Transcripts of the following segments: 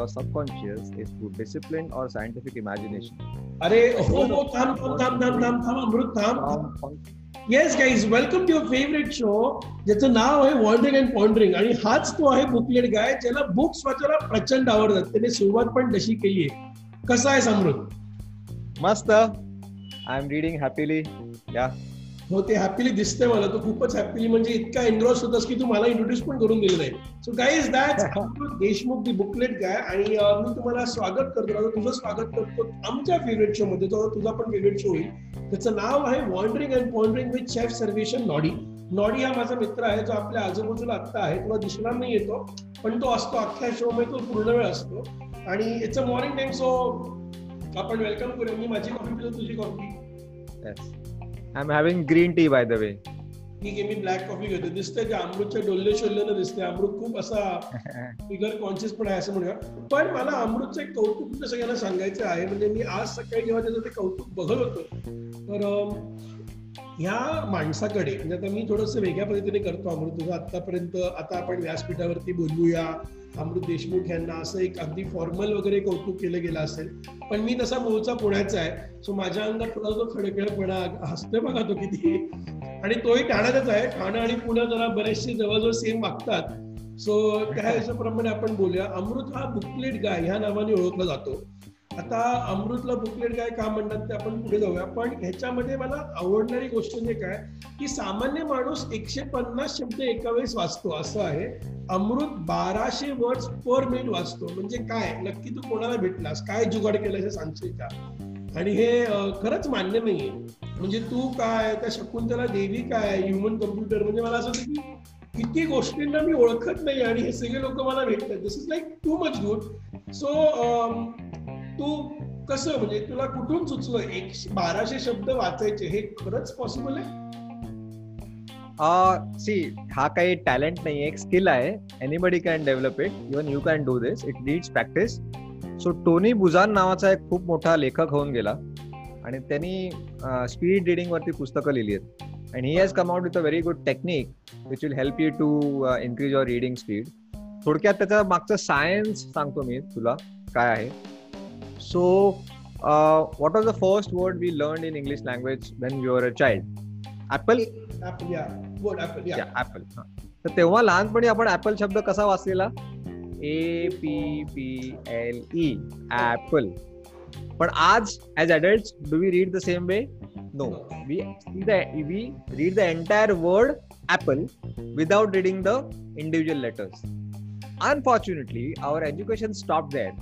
your subconscious is through discipline or scientific imagination. अरे हो हो थांब थांब थांब थांब थांब थांब Amrut fun- yes guys welcome to your favourite show ज्याचं नाव आहे वॉन्डरिंग अँड पॉन्डरिंग आणि हाच तो आहे बुकलेट गाय ज्याला बुक्स वाचायला प्रचंड आवडतात. त्याने सुरुवात पण तशी केली आहे. कसा आहे अमृत? मस्त. आय एम रिडिंग हॅपीली या हो ते हॅपीली दिसतंय मला. तो खूपच हॅपीली म्हणजे इतका एनग्रॉस होतास की तू मला इंट्रोड्यूस पण करून दिलं नाही. So guys that Amrut Deshmukh the booklet guy आणि मी तुम्हाला स्वागत करतो. तुझं स्वागत करतो आमच्या फेवरेट शो मध्ये. तो तुझा पण फेवरेट शो होईल. त्याचं नाव आहे wondering and pondering with chef Sarveshan Noddy Noddy हा माझा मित्र आहे. जो आपल्या आजूबाजूला आत्ता आहे. तुला दिसणार नाही येतो. पण तो असतो अख्ख्या शो मध्ये. तो पूर्ण वेळ असतो. आणि it's a morning time so आपण वेलकम करूया. मी माझी कॉफी पिलो तुझी coffee I am having green tea by the way ठीक आहे मी ब्लॅक कॉफी घेतो. दिसतंय की अमृतच्या डोल्ले शोल्ल्यानं दिसते अमृत खूप असा फिगर कॉन्शियस पण आहे असं म्हणूया. पण मला अमृतचं एक कौतुक सगळ्यांना सांगायचं आहे. म्हणजे मी आज सकाळी जेव्हा त्याचं ते कौतुक बघत होतो तर ह्या माणसाकडे म्हणजे आता मी थोडस वेगळ्या पद्धतीने करतो अमृत तुझं आतापर्यंत आता आपण व्यासपीठावरती बोलूया. अमृत देशमुख यांना असं एक अगदी फॉर्मल वगैरे कौतुक केलं गेलं असेल. पण मी तसा मूळचा पुण्याचा आहे. सो माझ्या अंगात थोडा जो खडखडपणा हसतोय बघा तो किती. आणि तोही ठाण्यातच आहे. ठाणं आणि पुणे जरा बरेचसे जवळजवळ सेम वागतात. सो त्या हिशोबाप्रमाणे आपण बोलूया. अमृत हा बुकलेट गाय ह्या नावाने ओळखला जातो. आता अमृतला बुकलेट काय का म्हणतात ते आपण पुढे जाऊया. पण ह्याच्यामध्ये मला आवडणारी गोष्ट म्हणजे काय? की सामान्य माणूस एकशे पन्नास शब्द एका वेळेस वाचतो असं आहे. अमृत बाराशे वर्ड्स पर मिनिट वाचतो. म्हणजे काय? नक्की तू कोणाला भेटलास? काय जुगाड केलास हे सांगशील का? आणि हे खरंच मान्य नाहीये. म्हणजे तू काय? त्या शकुंतला देवी काय? ह्युमन कम्प्युटर म्हणजे मला असं होतं की किती गोष्टींना मी ओळखत नाही आणि हे सगळे लोक मला भेटतात. This is like too much good so तू कसं म्हणजे तुला कुठून सुचलं? एक बाराशे शब्द वाचायचे हे खरंच पॉसिबल आहे? सी हा काही टॅलेंट नाही एक स्किल आहे. Anybody can develop it even you can do this it needs practice so Tony Buzan नावाचा एक खूप मोठा लेखक होऊन गेला. आणि त्यांनी स्पीड रिडिंग वरती पुस्तकं लिहिली आहेत. And he has come out with a very good technique which will help you to increase your reading speed थोडक्यात त्याचा मागचं सायन्स सांगतो मी तुला काय आहे. So what was the first word we learn in English language when your a child apple apple या बोल ऍपल या ऍपल तर तेव्हा लहानपणी आपण ऍपल शब्द कसा वाचलेला? A P P L E apple पण आज as adult do we read the same way no we we read the entire word apple without reading the individual letters unfortunately our education stop that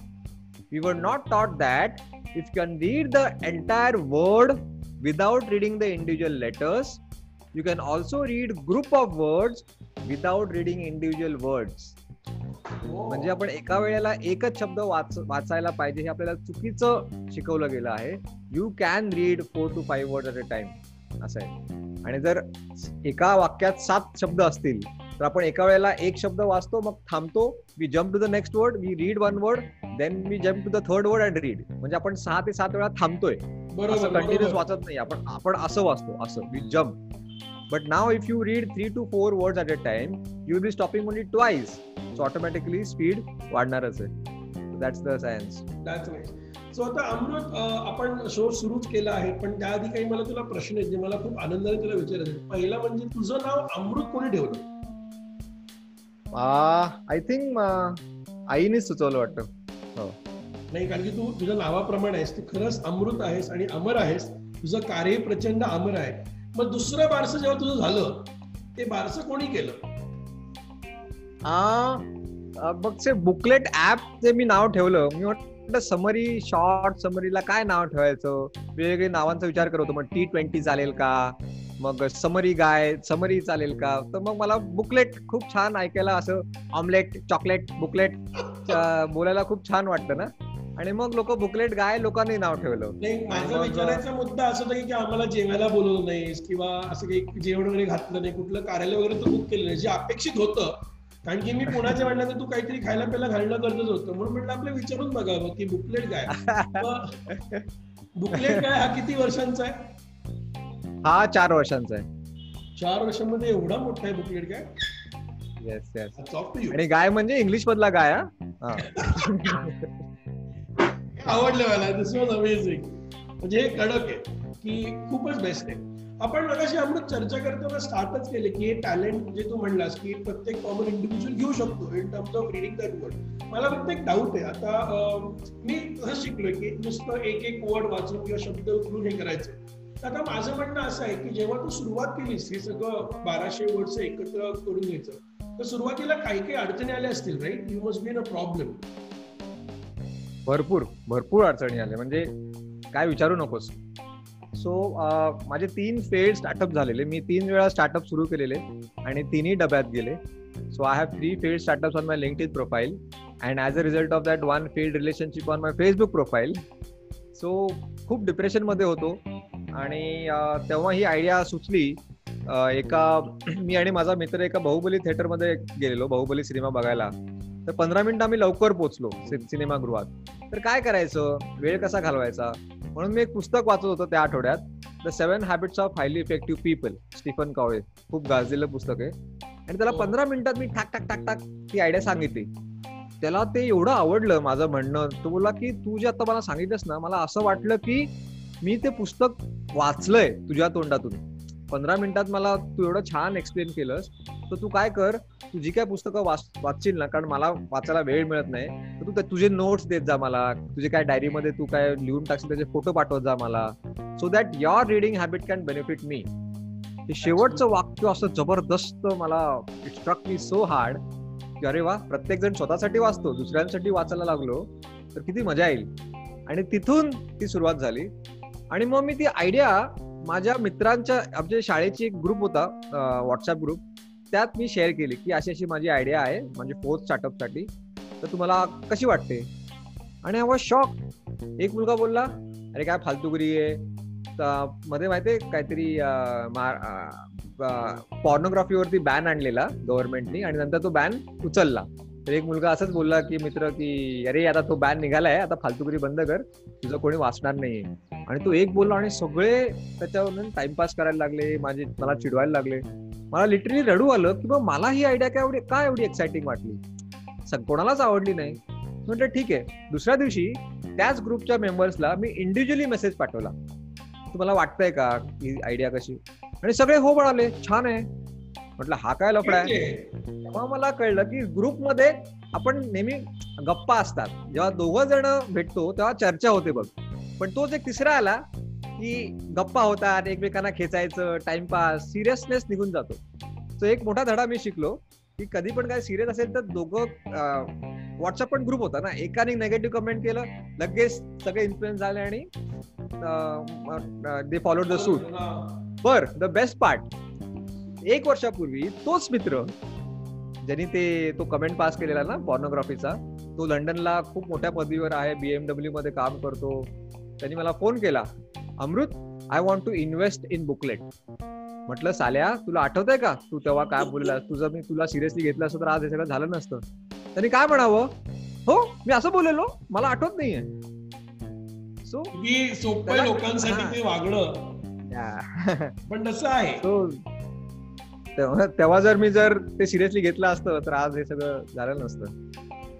we were not taught that if you can read the entire word without reading the individual letters you can also read group of words without reading individual words म्हणजे आपण एका वेळेला एकच शब्द वाचायला पाहिजे हे आपल्याला चुकीचं शिकवलं गेलं आहे you can read four to five word at a time असं आहे आणि जर एका वाक्यात सात शब्द असतील तर आपण एका वेळेला एक शब्द वाचतो मग थांबतो we jump to the next word we read one word then we jump to the third word and read म्हणजे आपण सहा ते सात वेळा थांबतोय. बरोबर असं कंटिन्युअस. वाचत नाही. आपण आपण असं वाचतो असं we jump but now if you read three to four word at a time you will be stopping only twice so automatically speed वाढणारच आहे. That's the science. सो आता अमृत आपण शो सुरूच केला आहे पण त्याआधी काही मला तुला प्रश्न आहेत जे मला खूप आनंदाने तुला विचारायचे. पहिला म्हणजे तुझं नाव अमृत कोणी ठेवलं? आय थिंक आईनेच सुचवलं वाटतं. नाही कारण की तू तुझ्या नावाप्रमाणे आहेस तू खरंच अमृत आहेस आणि अमर आहेस. तुझं कार्य प्रचंड अमर आहे. मग दुसरं बारसं जेव्हा तुझं झालं ते बारसं कोणी केलं? मग ते बुकलेट ऍप जे मी नाव ठेवलं मी म्हटलं समरी शॉर्ट समरीला काय नाव ठेवायचं? वेगवेगळे नावांचा विचार करत मग टी ट्वेंटी चालेल का? मग समरी गाय समरी चालेल का? तर मग मला बुकलेट खूप छान ऐकायला असं ऑमलेट चॉकलेट बुकलेट बोलायला खूप छान वाटतं ना? आणि मग लोक बुकलेट गाय लोकांनी नाव ठेवलं. नाही माझा विचारायचा मुद्दा असं होता की आम्हाला जेवायला बोलवलं नाहीस किंवा असं काही जेवण वगैरे घातलं नाही कुठलं कार्यालय वगैरे तू बुक केलं नाही जे अपेक्षित होतं. कारण की मी पुण्याच्या म्हटलं तू काहीतरी खायला प्यायला घालणं गरजेचं होतं. म्हणून म्हटलं आपलं विचारून बघावं की बुकलेट काय बुकलेट काय हा किती वर्षांचा आहे? हा चार वर्षांचा आहे. चार वर्षांमध्ये एवढा मोठा आहे बुकलेट काय येस येस आणि गाय म्हणजे इंग्लिश मधला गाय हा. आवडलं मला. दिस वॉज अमेझिंग म्हणजे हे कडक आहे की खूपच बेस्ट आहे. आपण मगाशी अमृत चर्चा करताना स्टार्टच केले की हे टॅलेंट जे तू म्हणलास की प्रत्येक कॉमन इंडिव्हिज्युअल घेऊ शकतो in terms of reading that word मला फक्त एक डाऊट आहे. आता मी असं शिकलोय की नुसतं एक एक वर्ड वाचून किंवा शब्द उचलून हे करायचं. आता माझं म्हणणं असं आहे की जेव्हा तू सुरुवात केलीस हे सगळं बाराशे वर्डचं एकत्र करून घ्यायचं तर सुरुवातीला काही काही अडचणी आल्या असतील right you must be a problem भरपूर भरपूर अडचणी आल्या. म्हणजे काय विचारू नकोस. सो माझे तीन फेल्ड स्टार्टअप झालेले. मी तीन वेळा स्टार्टअप सुरू केलेले आणि तिन्ही डब्यात गेले. So I have three failed startups on my LinkedIn profile and as a result of that one failed relationship on my Facebook profile so खूप डिप्रेशनमध्ये होतो. आणि तेव्हा ही आयडिया सुचली. एका मी आणि माझा मित्र एका बाहुबली थिएटरमध्ये गेलेलो बाहुबली सिनेमा बघायला. तर पंधरा मिनिटं आम्ही लवकर पोहोचलो सिनेमागृहात. तर काय करायचं? वेळ कसा घालवायचा? म्हणून मी एक पुस्तक वाचत होतो त्या आठवड्यात. The seven habits of highly effective people Stephen Covey. खूप गाजलेलं पुस्तक आहे. आणि त्याला हो. पंधरा मिनिटात मी ठाक टाक टाक टाक ती आयडिया सांगितली. त्याला ते एवढं आवडलं माझं म्हणणं. तो बोला की तू जे आता मला सांगितलंस ना मला असं वाटलं की मी ते पुस्तक वाचलंय तुझ्या तोंडातून. पंधरा मिनिटात मला तू एवढं छान एक्सप्लेन केलंस. तर तू काय कर तू जी काय पुस्तकं वाच वाचशील ना कारण मला वाचायला वेळ मिळत नाही तर तू तुझे नोट्स देत जा मला. तुझे काय डायरीमध्ये तू काय लिहून टाकशील त्याचे फोटो पाठवत जा मला. So that your reading habit can benefit मी हे शेवटचं वाक्य असं जबरदस्त मला it struck me so hard की अरे वा प्रत्येक जण स्वतःसाठी वाचतो दुसऱ्यांसाठी वाचायला लागलो तर किती मजा येईल. आणि तिथून ती सुरुवात झाली. आणि मग मी ती आयडिया माझ्या मित्रांच्या आमच्या शाळेची एक ग्रुप होता व्हॉट्सअप ग्रुप त्यात मी शेअर केली की अशी अशी माझी आयडिया आहे म्हणजे फोर्थ स्टार्टअपसाठी तर तुम्हाला कशी वाटते? आणि आय शॉक एक मुलगा बोलला अरे काय फालतुगिरी आहे? तर मध्ये माहितीये काहीतरी पॉर्नोग्राफीवरती बॅन आणलेला गव्हर्नमेंटनी आणि नंतर तो बॅन उचलला. तर एक मुलगा असंच बोलला की मित्र की अरे आता तो बॅन निघालाय आता फालतुगिरी बंद कर तुझं कोणी वाचणार नाहीये. आणि तो एक बोलला आणि सगळे त्याच्यावरून टाइमपास करायला लागले माझे मला चिडवायला लागले. मला लिटरली रडू आलं की मग मला ही आयडिया काय एवढी काय एवढी एक्साइटिंग वाटली? कोणालाच आवडली नाही. म्हटलं ठीक आहे दुसऱ्या दिवशी त्याच ग्रुपच्या मेंबर्सला मी इंडिव्हिज्युअली मेसेज पाठवला. तुम्हाला वाटतंय का ही आयडिया कशी? आणि सगळे हो म्हणाले छान आहे. म्हटलं हा काय लफडा आहे? तेव्हा मला कळलं की ग्रुपमध्ये आपण नेहमी गप्पा असतात. जेव्हा दोघं जण भेटतो तेव्हा चर्चा होते बघ. पण तोच एक तिसरा आला की गप्पा होतात एकमेकांना खेचायचं टाइमपास सिरियसनेस निघून जातो. तो एक मोठा धडा मी शिकलो की कधी पण काय सिरियस असेल तर दोघं व्हॉट्सअप पण ग्रुप होता ना. एकाने नेगेटिव्ह कमेंट केलं लगेच सगळे इन्फ्लुएन्स झाले आणि दे फॉलो द सूट बर द बेस्ट पार्ट एक वर्षापूर्वी तोच मित्र ज्यांनी ते तो कमेंट पास केलेला ना पॉर्नोग्राफीचा तो लंडनला खूप मोठ्या पदवीवर आहे बीएमडब्ल्यू मध्ये काम करतो. त्यांनी मला फोन केला Amrit I want to invest in booklet म्हटलं साल्या तुला आठवतंय का? तू तेव्हा काय बोललास? तुझं मी तुला सिरियसली घेतलं असतं तर आज हे सगळं झालं नसतं. त्यांनी काय म्हणावं? हो मी असं बोललेलो मला आठवत नाहीये. सो की सोपं आहे लोकांसाठी वागणं पण तसं आहे. तो तेव्हा जर मी जर ते सिरियसली घेतलं असतं तर आज हे सगळं झालं नसतं.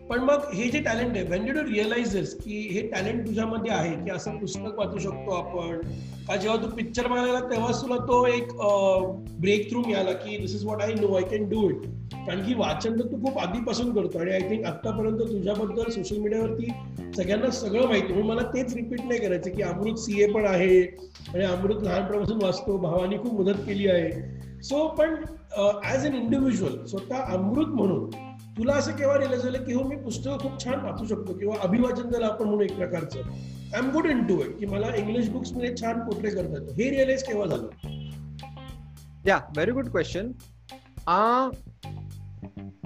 पण मग हे जे टॅलेंट आहे वेन डू रिअलाइज की हे टॅलेंट तुझ्यामध्ये आहे की असं पुस्तक वाचू शकतो आपण? का जेव्हा तू पिक्चर बघायला तेव्हाच तुला तो एक ब्रेक थ्रू मिळाला की this is what I know I can do it कारण की वाचन तर तू खूप आधीपासून करतो आणि आय थिंक आतापर्यंत तुझ्याबद्दल सोशल मीडियावरती सगळ्यांना सगळं माहिती. म्हणून मला तेच रिपीट नाही करायचं की अमृत सीए पण आहे आणि अमृत लहानपणापासून वाचतो भावानी खूप मदत केली आहे. सो पण ॲज अन इंडिव्हिज्युअल स्वतः अमृत म्हणून तुला असं केव्हा रिअलाइज झालं की हो मी पुस्तक खूप छान वाचू शकतो किंवा अभिवाचन त्याला आपण म्हणून एक प्रकारचं. I am good in to it की मला इंग्लिश बुक्समध्ये छान पोर्ट्रे करता येतो. हे रिअलाइज केव्हा झालं? या व्हेरी गुड क्वेश्चन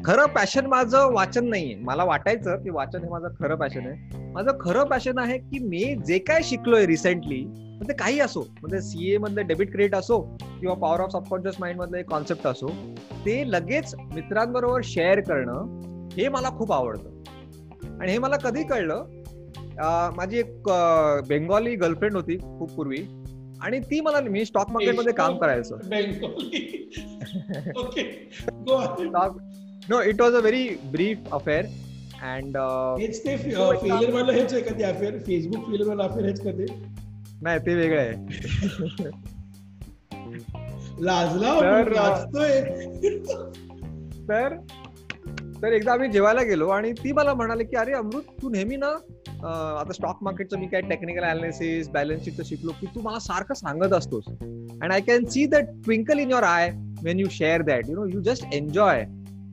खरं पॅशन माझं वाचन नाहीये. मला वाटायचं की वाचन हे माझं खरं पॅशन आहे. माझं खरं पॅशन आहे की मी जे काय शिकलोय रिसेंटली ते काही असो म्हणजे सीए मधलं डेबिट क्रेडिट असो किंवा पॉवर ऑफ सबकॉन्शियस माइंड मधलं एक कॉन्सेप्ट असो ते लगेच मित्रांबरोबर शेअर करणं हे मला खूप आवडतं. आणि हे मला कधी कळलं माझी एक बेंगॉली गर्लफ्रेंड होती खूप पूर्वी आणि ती मला मी स्टॉक मार्केटमध्ये काम करायचो. No it was a very brief affair and हेच ते फेलियर वाला हेच आहे का ते अफेअर फेसबुक फेलियर वाला अफेअर हेच का ते? नाही ते वेगळं आहे. लाजला तर, लाजतोय. तर तर एकदा आम्ही जेवायला गेलो आणि ती मला म्हणाले की अरे अमृत तू नेहमी ना आता स्टॉक मार्केटचं मी काय टेक्निकल अनालिसिस बॅलन्स शीटचं शिकलो की तू मला सारखं सांगत असतोस. And I can see that twinkle in your eye when you share that you know you just enjoy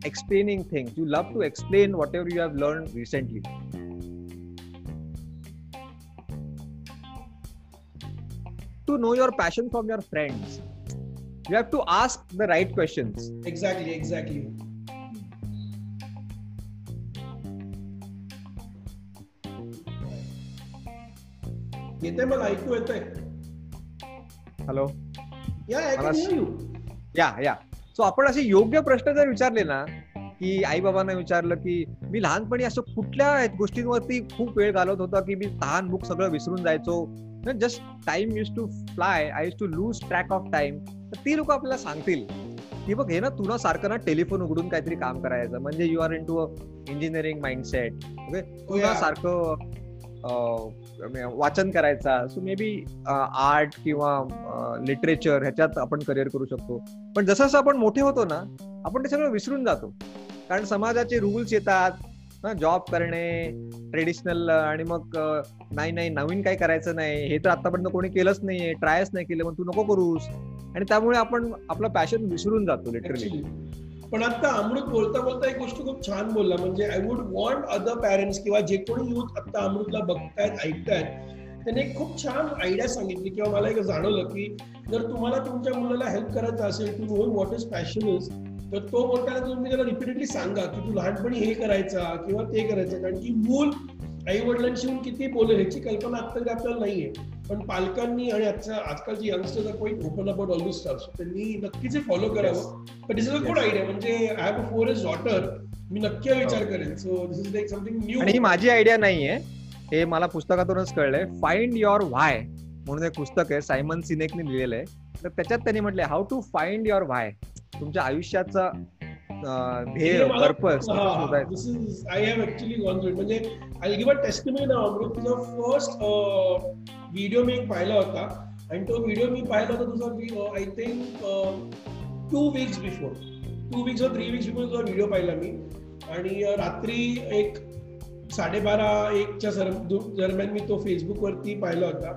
explaining things you love to explain whatever you have learned recently to know your passion from your friends you have to ask the right questions exactly exactly येते मला ऐकू येतंय hello या I मला can श- you या या so आपण असे योग्य प्रश्न जर विचारले ना की आई बाबांना विचारलं की मी लहानपणी असं कुठल्या गोष्टींवरती खूप वेळ घालवत होता की मी तहान बुक सगळं विसरून जायचो? Just time use to fly I use to lose track of time तर ती लोक आपल्याला सांगतील की बघ हे ना तुला सारखं ना टेलिफोन उघडून काहीतरी काम करायचं. म्हणजे you are into engineering mindset okay तुला सारखं वाचन करायचा. सो मे बी आर्ट किंवा लिटरेचर ह्याच्यात आपण करिअर करू शकतो. पण जसं जसं आपण मोठे होतो ना आपण ते सगळं विसरून जातो. कारण समाजाचे रूल्स येतात. ना जॉब करणे ट्रेडिशनल आणि मग नाही नाही नवीन काही करायचं नाही. हे तर आतापर्यंत कोणी केलंच नाहीये. ट्रायच नाही केलं मग तू नको करूस. आणि त्यामुळे आपण आपलं पॅशन विसरून जातो लिटरली पण आता अमृत बोलता बोलता एक गोष्ट खूप छान बोलला म्हणजे I would want other parents किंवा जे कोणी युथ आता अमृतला बघतायत ऐकतायत त्याने एक खूप छान आयडिया सांगितली किंवा मला एक जाणवलं की जर तुम्हाला तुमच्या मुलाला हेल्प करायचं असेल to know what is passion is तर तो बोलताना तुम्ही त्याला रिपीटेडली सांगा की तू लहानपणी हे करायचा किंवा ते करायचं कारण की मूल आई वडिलांशी किती बोलेल ह्याची कल्पना आता आपल्याला नाहीये. पण पालकांनी आणि आजच्या आजकालचे youngsters are quite open about all this stuff त्यांनी नक्कीच हे फॉलो करावं. पण this is a good idea म्हणजे I have a four is daughter मी नक्की हा विचार करेन. So this is like something new आणि ही माझी आयडिया नाहीये. हे मला पुस्तकातूनच कळलंय. फाइंड युअर व्हाय म्हणून एक पुस्तक आहे सायमन सिनेकने लिहिलेलं आहे. तर त्याच्यात त्यांनी म्हटलंय how to find your why तुमच्या आयुष्याचा ध्येय this is I have actually gone through म्हणजे आय गिव्ह अ टेस्टिमनी ना अमृत तुझा फर्स्ट व्हिडिओ मी एक पाहिला होता. आणि तो व्हिडिओ मी पाहिला होता तुझा I think two weeks before two weeks or three weeks before तुझा व्हिडिओ पाहिला मी. आणि रात्री एक साडेबारा एकच्या दरम्यान मी तो फेसबुकवरती पाहिला होता.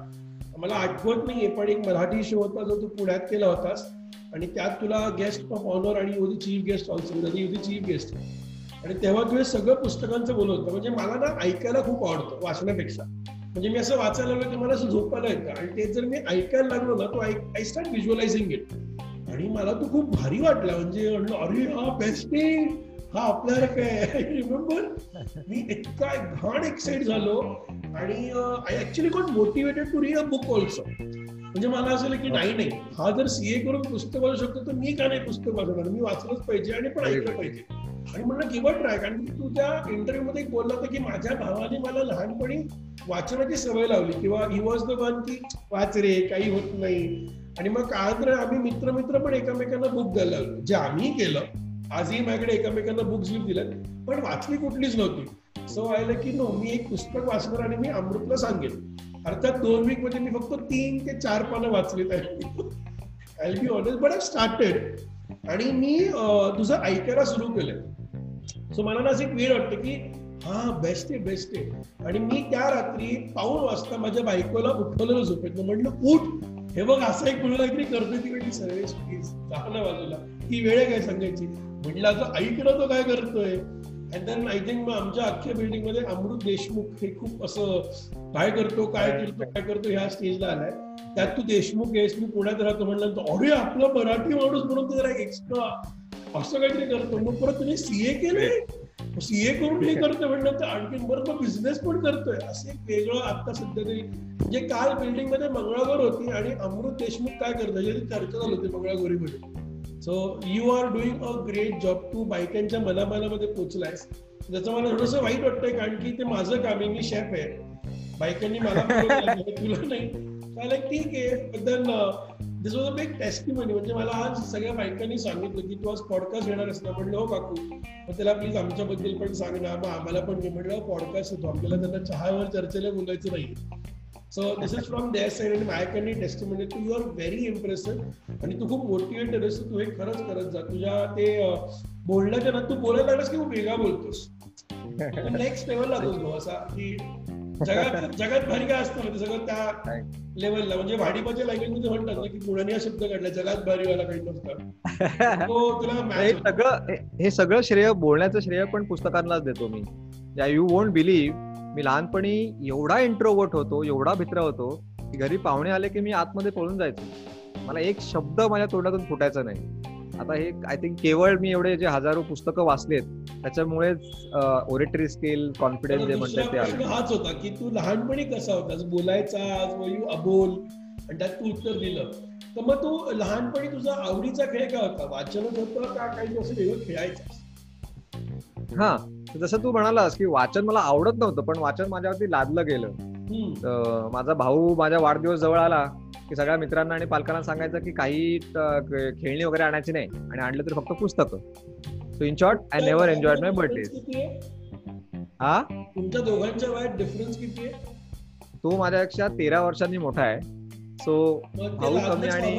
मला आठवत नाहीये पण एक मराठी शो होता जो तू पुण्यात केला होतास. आणि त्यात तुला गेस्ट ऑफ ऑनर आणि you the chief guest also you the chief guest आणि तेव्हा तू हे सगळं पुस्तकांचं बोलत होतं. म्हणजे मला ना ऐकायला खूप आवडतं वाचण्यापेक्षा. म्हणजे मी असं वाचायला लागलो की मला असं झोपायला येतं. आणि ते जर मी ऐकायला लागलो ना तो आय स्टार्ट व्हिज्युअलायझिंग इट आणि मला तो खूप भारी वाटला. म्हणजे म्हणलं अरे हा बेस्ट हा आपल्याला काय रिमेंबर मी इतका घाण एक्साइट झालो. आणि I actually got motivated to read a book also म्हणजे मला असं की नाही नाही. हा जर सीए करून पुस्तक वाचू शकतो तर मी का नाही पुस्तक वाचणार मी वाचलंच पाहिजे आणि पण ऐकलं पाहिजे. आणि म्हणलं किंवा ट्राय कारण की तू त्या इंटरव्ह्यू मध्ये बोलला होता की माझ्या भावाने मला लहानपणी वाचनाची सवय लावली. किंवा ही वॉज द वन की वाच रे काही होत नाही. आणि मग काय तर आम्ही मित्र मित्र पण एकमेकांना बुक द्यायला लागलो. जे आम्ही केलं आजही माझ्याकडे एकमेकांना बुक्स लिहून दिल्यात. पण वाचली कुठलीच नव्हती. सो आयला की नो मी एक पुस्तक वाचणार आणि मी अमृतला सांगेन. अर्थात दोन वीक म्हणजे मी फक्त तीन ते चार पानं वाचलीत I be honest but I started आणि मी तुझं ऐकायला सुरू केलंय. सो मला ना असं एक वेळ वाटते की हा बेस्ट आहे बेस्ट आहे. आणि मी त्या रात्री पाऊण वाजता माझ्या बायकोला उठवलेलं झोपेत. म्हटलं उठ. हे बघ असं एक मुलं काहीतरी करतोय ती म्हणजे सर्वेश. प्लीज ना बाजूला ही वेळ आहे काय सांगायची? म्हटलं आता ऐकलं तो काय करतोय? अँड देन आय थिंक मग आमच्या अख्ख्या बिल्डिंगमध्ये अमृत देशमुख हे खूप असं काय करतो काय करतो काय करतो ह्या स्टेजला आलाय. त्यात तू देशमुख आहेस मी पुण्यात राहतो म्हणलं अरे आपला मराठी माणूस म्हणून ते जरा एक्स्ट्रा असं काहीतरी करतो. मग परत तुम्ही सीए केले सीए करून हे करतोय म्हणलं तर आणखी बरं मग बिझनेस पण करतोय. असं एक वेगळं आता सध्या तरी म्हणजे काल बिल्डिंगमध्ये मंगळागौर होती आणि अमृत देशमुख काय करतो? याची चर्चा झाली होती मंगळागौरीमध्ये. So you are doing a great job तू बायकांच्या मनामनामध्ये पोहोचलायस त्याचं मला थोडंसं वाईट वाटतंय कारण की ते माझं काम आहे मी शेफ आहे. बायकांनी मला तुला नाही. ठीक आहे. बद्दल this was a big testimony म्हणजे मला आज सगळ्या बायकांनी सांगितलं की तू आज पॉडकास्ट घेणार असं ना म्हणलं हो काकू. मग त्याला प्लीज आमच्याबद्दल पण सांग ना. मग आम्हाला पण घे म्हणलं पॉडकास्ट होतो. आपल्याला त्यांना चहावर चर्चेला बोलायचं नाही so this is from there side आणि माझ्याकडे टेस्टिमनी तू यू आर व्हेरी इम्प्रेसिव्ह आणि तू खूप मोटिवेटेड आहेस तू हे खरंच करत जा तुझ्या ते बोलण्याच्या ना तू बोलायला लागलास की वेगळा बोलतोस नेक्स्ट लेवलला जातो असा की जगात जगात भारी काय असतं म्हणजे सगळं त्या लेवलला म्हणजे भाडीपाच्या लँग्वेजमध्ये म्हणतात ना की पुण्याने हा शब्द काढला जगात भारी वाला काही नसतं तो तुला हे सगळं हे सगळं श्रेय बोलण्याचं श्रेय पण पुस्तकांनाच देतो मी. यू वोंट बिलीव्ह मी लहानपणी एवढा इंट्रोवर्ट होतो एवढा भित्र होतो की घरी पाहुणे आले की मी आतमध्ये पळून जायचो. मला एक शब्द माझ्या तोंडातून फुटायचा नाही. आता हे आय थिंक केवळ मी एवढे जे हजारो पुस्तकं वाचलेत त्याच्यामुळेच ओरेटरी स्किल कॉन्फिडन्स जे म्हणतात ते आलं. हाच होता की तू लहानपणी कसा होतास? बोलायचा अबोल आणि त्यात तू उत्तर दिलं. तर मग तू लहानपणी तुझा आवडीचा खेळ काय होता? वाचनच होतं का काही असं वेगळं खेळायचं? हा. जसं तू म्हणालास की वाचन मला आवडत नव्हतं पण वाचन माझ्यावरती लादलं गेलं. माझा भाऊ माझ्या वाढदिवस जवळ आला की सगळ्या मित्रांना आणि पालकांना सांगायचं की काही खेळणी वगैरे आणायची नाही आणि आणलं तर फक्त पुस्तकं. So in short I never enjoy my birthday हा? तुमच्या दोघांच्या वयात डिफरन्स किती आहे? तो माझ्यापेक्षा तेरा वर्षांनी मोठा आहे. सो भाऊ कमी आणि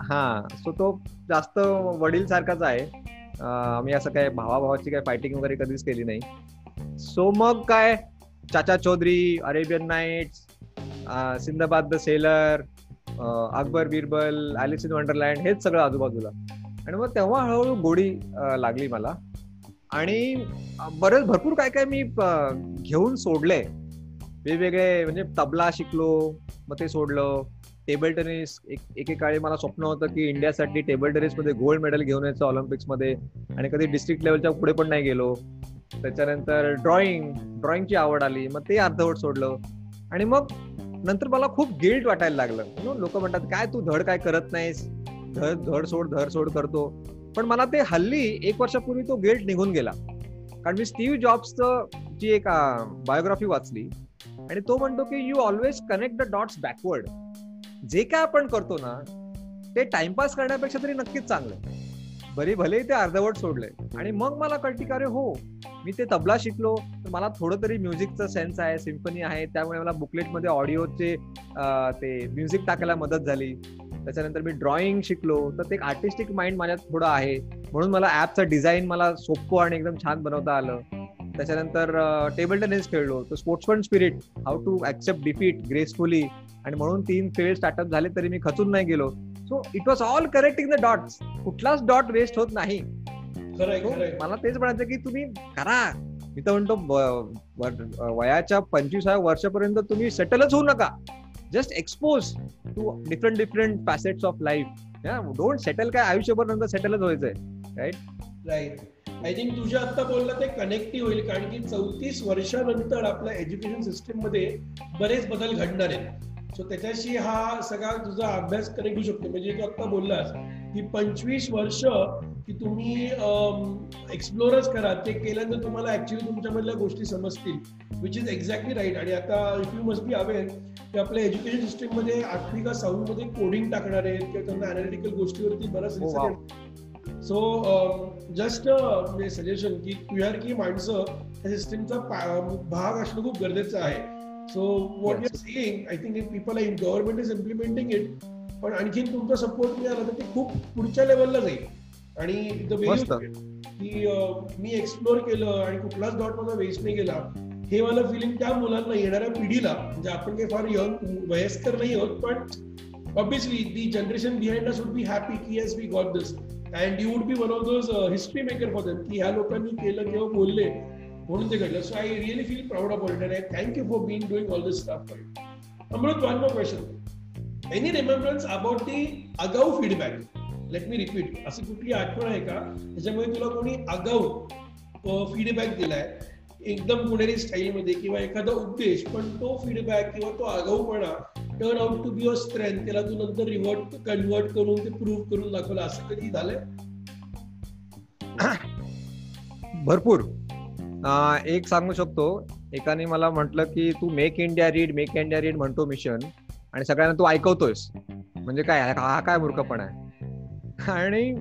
हा सो तो जास्त वडील सारखाच आहे. आम्ही असं काय भावाभावाची काय फायटिंग वगैरे कधीच केली नाही. सो मग काय? Chacha Chaudhary Arabian nights Sindbad the sailor Akbar Birbal Alice in Wonderland हेच सगळं आजूबाजूला. आणि मग तेव्हा हळूहळू गोडी लागली मला. आणि बरेच भरपूर काय काय मी घेऊन सोडले. वेगवेगळे म्हणजे तबला शिकलो मग ते सोडलं. टेबल टेनिस एक एकेकाळी मला स्वप्न होतं की इंडियासाठी टेबल टेनिसमध्ये गोल्ड मेडल घेऊन यायचं ऑलिम्पिक्समध्ये आणि कधी डिस्ट्रिक्ट लेवलच्या पुढे पण नाही गेलो. त्याच्यानंतर ड्रॉइंग ड्रॉइंगची आवड आली. मग ते अर्धवट सोडलं. आणि मग नंतर मला खूप गिल्ट वाटायला लागलं. लोक म्हणतात काय तू धड काय करत नाहीस? धड धड सोड धड सोड करतो. पण मला ते हल्ली एक वर्षापूर्वी तो गिल्ट निघून गेला. कारण मी स्टीव्ह जॉब्सचं जी एक बायोग्राफी वाचली. आणि तो म्हणतो की you always connect the dots backward जे काय आपण करतो ना ते टाइमपास करण्यापेक्षा तरी नक्कीच चांगलं बरी भले ते अर्धवट सोडले. आणि मग मला कळती का रे हो मी ते तबला शिकलो तर मला थोडं तरी म्युझिकचा सेन्स आहे सिम्फनी आहे त्यामुळे मला बुकलेटमध्ये ऑडिओचे ते म्युझिक टाकायला मदत झाली. त्याच्यानंतर मी ड्रॉइंग शिकलो. तर ते आर्टिस्टिक माइंड माझ्यात थोडं आहे. म्हणून मला ऍपचं डिझाईन मला सोपं आणि एकदम छान बनवता आलं. त्याच्यानंतर टेबल टेनिस खेळलो. तर sportsman spirit how to accept defeat gracefully आणि म्हणून तीन फेल स्टार्टअप झाले तरी मी खचून नाही गेलो. So it was all correct in the dots कुठलाच डॉट वेस्ट होत नाही. मला तेच म्हणायचं की तुम्ही करा. मी तर म्हणतो वयाच्या पंचवीसाव्या वर्षापर्यंत तुम्ही सेटलच होऊ नका. Just expose to different different facets of life don't settle काय आयुष्यभर नंतर सेटलच व्हायचंय. राईट राईट आय थिंक तुझ्या आता बोललं ते कनेक्टिव्ह होईल कारण की चौतीस वर्षानंतर आपल्या एज्युकेशन सिस्टीममध्ये बरेच बदल घडणार आहेत. सो त्याच्याशी हा सगळा तुझा अभ्यास कनेक्ट होऊ शकतो. म्हणजे तू आता बोललास की पंचवीस वर्ष की तुम्ही एक्सप्लोरच करा. ते केल्यानंतर तुम्हाला ऍक्च्युली तुमच्यामधल्या गोष्टी समजतील विच इज एक्झॅक्टली राईट आणि आता if you must be aware की आपल्या एज्युकेशन सिस्टीममध्ये आठवी का सहावी मध्ये कोडिंग टाकणार आहेत किंवा त्यांना अनालिटिकल गोष्टीवरती बराच रिसर्च सो जस्ट म्हणजे सजेशन की तुझ्यासारखी माणसं त्या सिस्टीमचा भाग असणं खूप गरजेचं आहे. So what you seeing I think people I government is implementing it पण आणखीन तुमचा सपोर्ट मिळाला तर ते खूप पुढच्या लेवलला जाईल. आणि द की मी एक्सप्लोर केलं आणि कुठलाच डॉट माझा वेस्ट नाही गेला. हे मला फिलिंग त्या मुलांना येणाऱ्या पिढीला म्हणजे आपण काही फार यंग वयस्कर नाही आहोत पण obviously the generation behind us would be happy की yes we got this and you would be one of those history maker for them की ह्या लोकांनी केलं किंवा बोलले? म्हणून ते घडलं. So I really feel proud of it and thank for being doing all this stuff for it Amrit one more question any remembrance about the अगाऊ feedback let me repeat अशी कुठली आठवण आहे का? त्याच्यामुळे तुला कोणी अगाऊ फीडबॅक दिलाय? एकदम पुणेरी स्टाईलमध्ये किंवा एखादा उद्देश, पण तो फीडबॅक किंवा तो आगाऊपणा turn out to be a strength त्याला तू नंतर रिव्हर्ट कन्व्हर्ट करून ते प्रूव्ह करून दाखवलं. असं कधी झालंय? भरपूर. एक सांगू शकतो. एकाने मला म्हटलं की तू make India read make India read म्हणतो मिशन आणि सगळ्यांना तू ऐकवतोयस. म्हणजे काय? हा काय मूर्खपणा आहे? आणि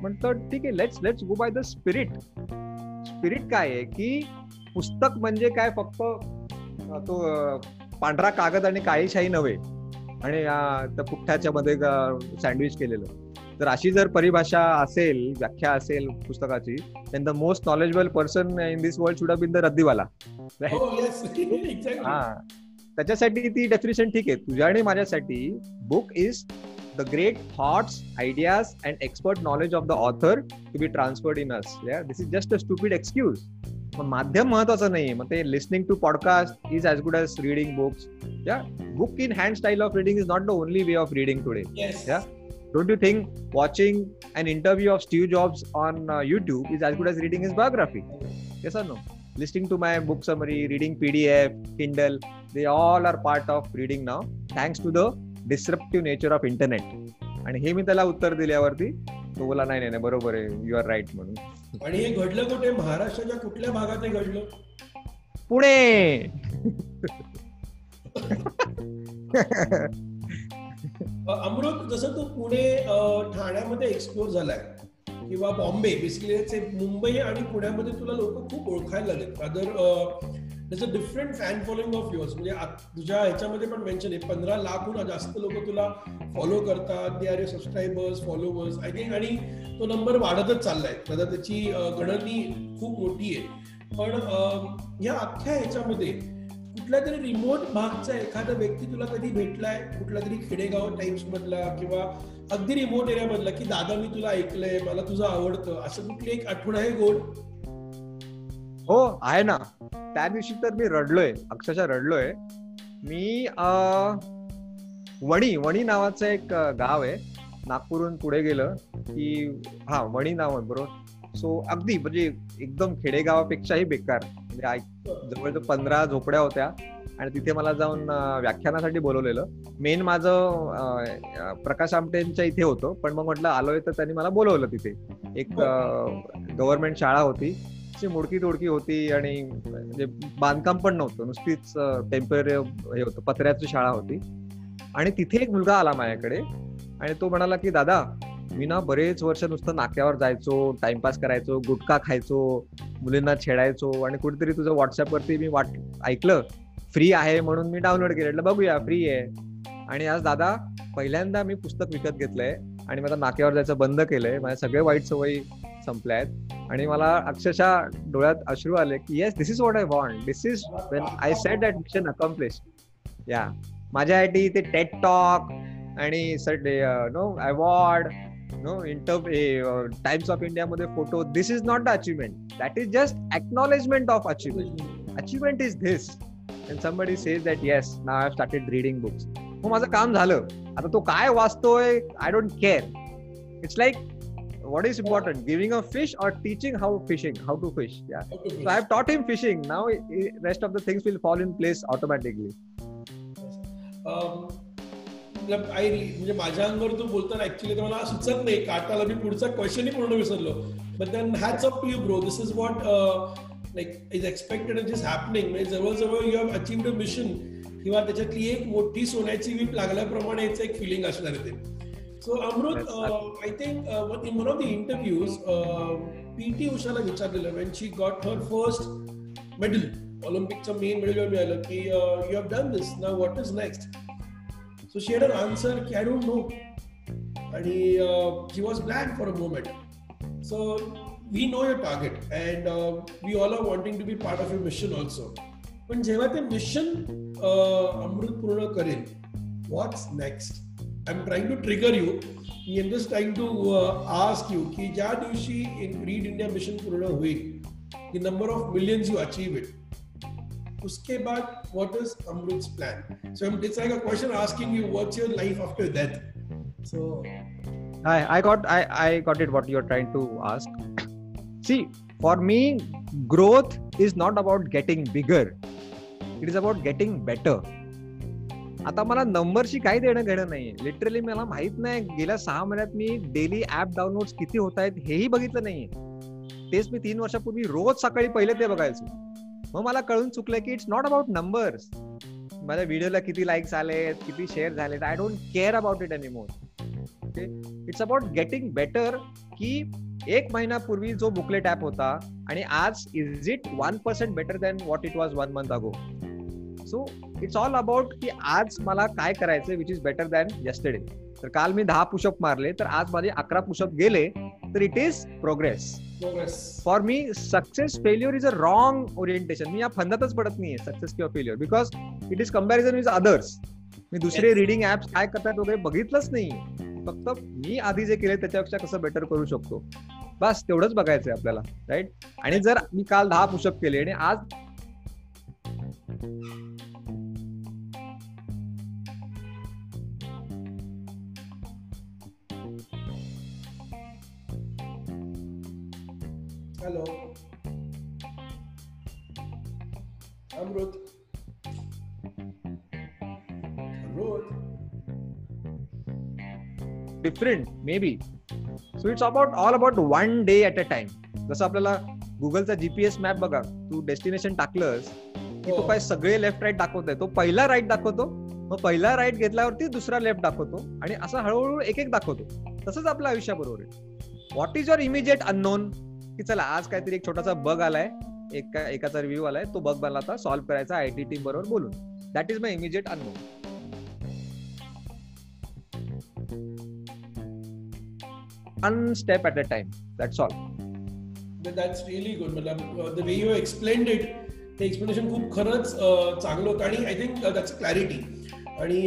म्हटलं ठीक आहे let's let's go by the spirit spirit काय आहे? की पुस्तक म्हणजे काय? फक्त तो पांढरा कागद आणि काळी शाही नव्हे. आणि त्या पुठ्ठ्याच्या मध्ये सँडविच केलेलं. तर अशी जर परिभाषा असेल व्याख्या असेल पुस्तकाची then the most knowledgeable person in this world should been the रद्दीवाला. हा. त्याच्यासाठी ती डेफिनेशन ठीक आहे. तुझ्या आणि माझ्यासाठी book is the great thoughts ideas and expert knowledge of the author to be transferred in us this is just a stupid excuse मग माध्यम महत्वाचं नाहीये. मग ते listening to podcast is as good as reading books yeah book in hand style of reading is not the only way of reading today yeah don't you think watching and interview of Steve Jobs on YouTube is as good as reading is biography yes no listening to my book summary reading PDF Kindle they all are part of reading now thanks to the disruptive nature of internet आणि हे मी त्याला उत्तर दिल्यावरती तो बोला नाही नाही बरोबर आहे. यू आर राईट म्हणून. आणि हे घडलं कुठे? महाराष्ट्राच्या कुठल्या भागात हे घडलं? पुणे. अमृत जसं तू पुणे ठाण्यामध्ये एक्सप्लोर झालाय किंवा बॉम्बे बेसिकली मुंबई आणि पुण्यामध्ये तुला लोक खूप ओळखायला लागलेत. अदर त्याचं different fan following of yours म्हणजे तुझ्या ह्याच्यामध्ये पण मेन्शन आहे. पंधरा लाखहून जास्त लोक तुला फॉलो करतात. ते are subscribers followers I think आणि तो नंबर वाढतच चाललाय. दादा त्याची गणनी खूप मोठी आहे. पण या अख्ख्या ह्याच्यामध्ये कुठल्या तरी रिमोट भागचा एखादा व्यक्ती तुला कधी भेटलाय? कुठला तरी खेडेगाव टाइम्स मधला किंवा अगदी रिमोट एरिया मधला की दादा मी तुला ऐकलंय. मला तुझं आवडतं. असं कुठली एक आठवण आहे गोड? हो आहे ना. त्या दिवशी तर मी रडलोय अक्षरशः रडलोय. मी वणी वणी नावाचं एक गाव आहे. नागपूरहून पुढे गेलं की हा वणी नाव आहे बरोबर. सो अगदी म्हणजे एकदम खेडेगावापेक्षाही बेकार. म्हणजे जवळ पंधरा झोपड्या होत्या आणि तिथे मला जाऊन व्याख्यानासाठी बोलवलेलं. मेन माझं प्रकाश आमटेंच्या इथे होतं. पण मग म्हटलं आलोय तर त्यांनी मला बोलवलं तिथे. एक गव्हर्नमेंट शाळा होती. मोडकी तोडकी होती आणि म्हणजे बांधकाम पण नव्हतं. नुसतीच टेंपररी हे होतं पत्र्याची शाळा होती. आणि तिथे एक मुलगा आला माझ्याकडे आणि तो म्हणाला की दादा मी ना बरेच वर्ष नुसतं नाक्यावर जायचो टाइमपास करायचो गुटखा खायचो मुलींना छेडायचो आणि कुठेतरी तुझं व्हॉट्सअपवरती मी वाट ऐकलं फ्री आहे म्हणून मी डाउनलोड केलं. बघूया फ्री आहे. आणि आज दादा पहिल्यांदा मी पुस्तक विकत घेतलंय आणि मला नाक्यावर जायचं बंद केलंय. माझ्या सगळे वाईट सवयी संपल्या आहेत आणि मला अक्षरशः डोळ्यात अश्रू आले की yes this is what I want this is when I set that mission accomplish yeah माझ्यासाठी ते टेट टॉक आणि no award no in the Times of India मध्ये photo this is not the achievement that is just acknowledgement of achievement achievement is this and somebody says that yes ना I started reading books हो माझं काम झालं. आता तो काय वाचतोय I don't care it's like what is important? Giving a fish or teaching how fishing how to fish yeah. So i have taught him fishing. Now rest of the things will fall in place automatically. Um, आई म्हणजे माझ्या अंगावर तू बोलताना actually तर मला सुचत नाही. काटाला मी पुढचा क्वेश्चनही पूर्ण विसरलो. But then hats off to you bro this is what like is expected and is happening म्हणजे जवळजवळ you have achieved a mission किंवा त्याच्यातली एक मोठी सोन्याची वीप लागल्याप्रमाणे याचं एक फिलिंग असणार ते. So Amrit I think in one of the interviews P T उषाला विचारलेलं when she got her first medal ऑलिम्पिकचं main medal मिळालं की यू हॅव डन दिस ना what is next had an answer, I don't know. And he, uh, she was blank for a moment. So we know your target and uh, we all are wanting to be part of your mission also. पण जेव्हा ते mission अमृत पूर्ण करेल what's next I am trying to trigger you me am just trying to ask you की ज्या दिवशी read India mission पूर्ण होईल की number of millions you achieve it उसके बाद what is Amrut's plan? So it's like a question asking you what's your life after death. So I I got I I got it what you're trying to ask. See, for me, growth is not about getting bigger. It is about getting better. आता मला नंबरशी काही देणं घेणं नाही literally मला माहीत नाही गेल्या सहा महिन्यात मी डेली ऍप डाउनलोड किती होत आहेत हेही बघितलं नाहीये. तेच मी तीन वर्षापूर्वी रोज सकाळी पहिले ते बघायचो. मग मला कळून चुकलं की इट्स नॉट अबाउट नंबर्स माझ्या व्हिडिओला किती लाईक्स आलेत किती शेअर झालेत I don't care about it anymore it's about getting better की एक महिन्यापूर्वी जो बुकलेट ऍप होता आणि आज is it one percent better than what it was one month ago so it's all about की आज मला काय करायचं which is better than yesterday तर काल मी दहा पुशअप मारले तर आज माझे अकरा पुशअप गेले तर it is progress for me success failure is a wrong orientation मी या फंदातच पडत नाहीये सक्सेस किंवा failure because it is comparison with others मी दुसरे रिडिंग ऍप्स काय करतात वगैरे बघितलंच नाही फक्त मी आधी जे केले त्याच्यापेक्षा कसं बेटर करू शकतो. बस तेवढंच बघायचंय आपल्याला राईट आणि जर मी काल दहा पुशअप केले आणि आज hello Amrit different maybe so it's about all about one day at a time जसं आपल्याला गुगलचा जीपीएस मॅप बघा तू डेस्टिनेशन टाकलंस की तो हो. काय सगळे लेफ्ट राईट दाखवतोय. तो पहिला राईट दाखवतो मग पहिला राईट घेतल्यावरती दुसरा लेफ्ट दाखवतो आणि असं हळूहळू एक एक दाखवतो. तसंच आपल्या आयुष्याबरोबर आहे. What is your immediate unknown की चला आज काहीतरी एक छोटासा बग आलाय. एक एकाचा रिव्ह्यू आलाय. तो बग मला आता. सॉल्व्ह करायचा आय टी टीम बरोबर बोलून. दॅट इज माय इमिजिएट अनुभव one step at a time. That's all. That's really good मतलब the way you explained it ते एक्सप्लेनेशन खूप खरंच चांगलं होतं. आणि आय थिंक दॅट्स क्लॅरिटी आणि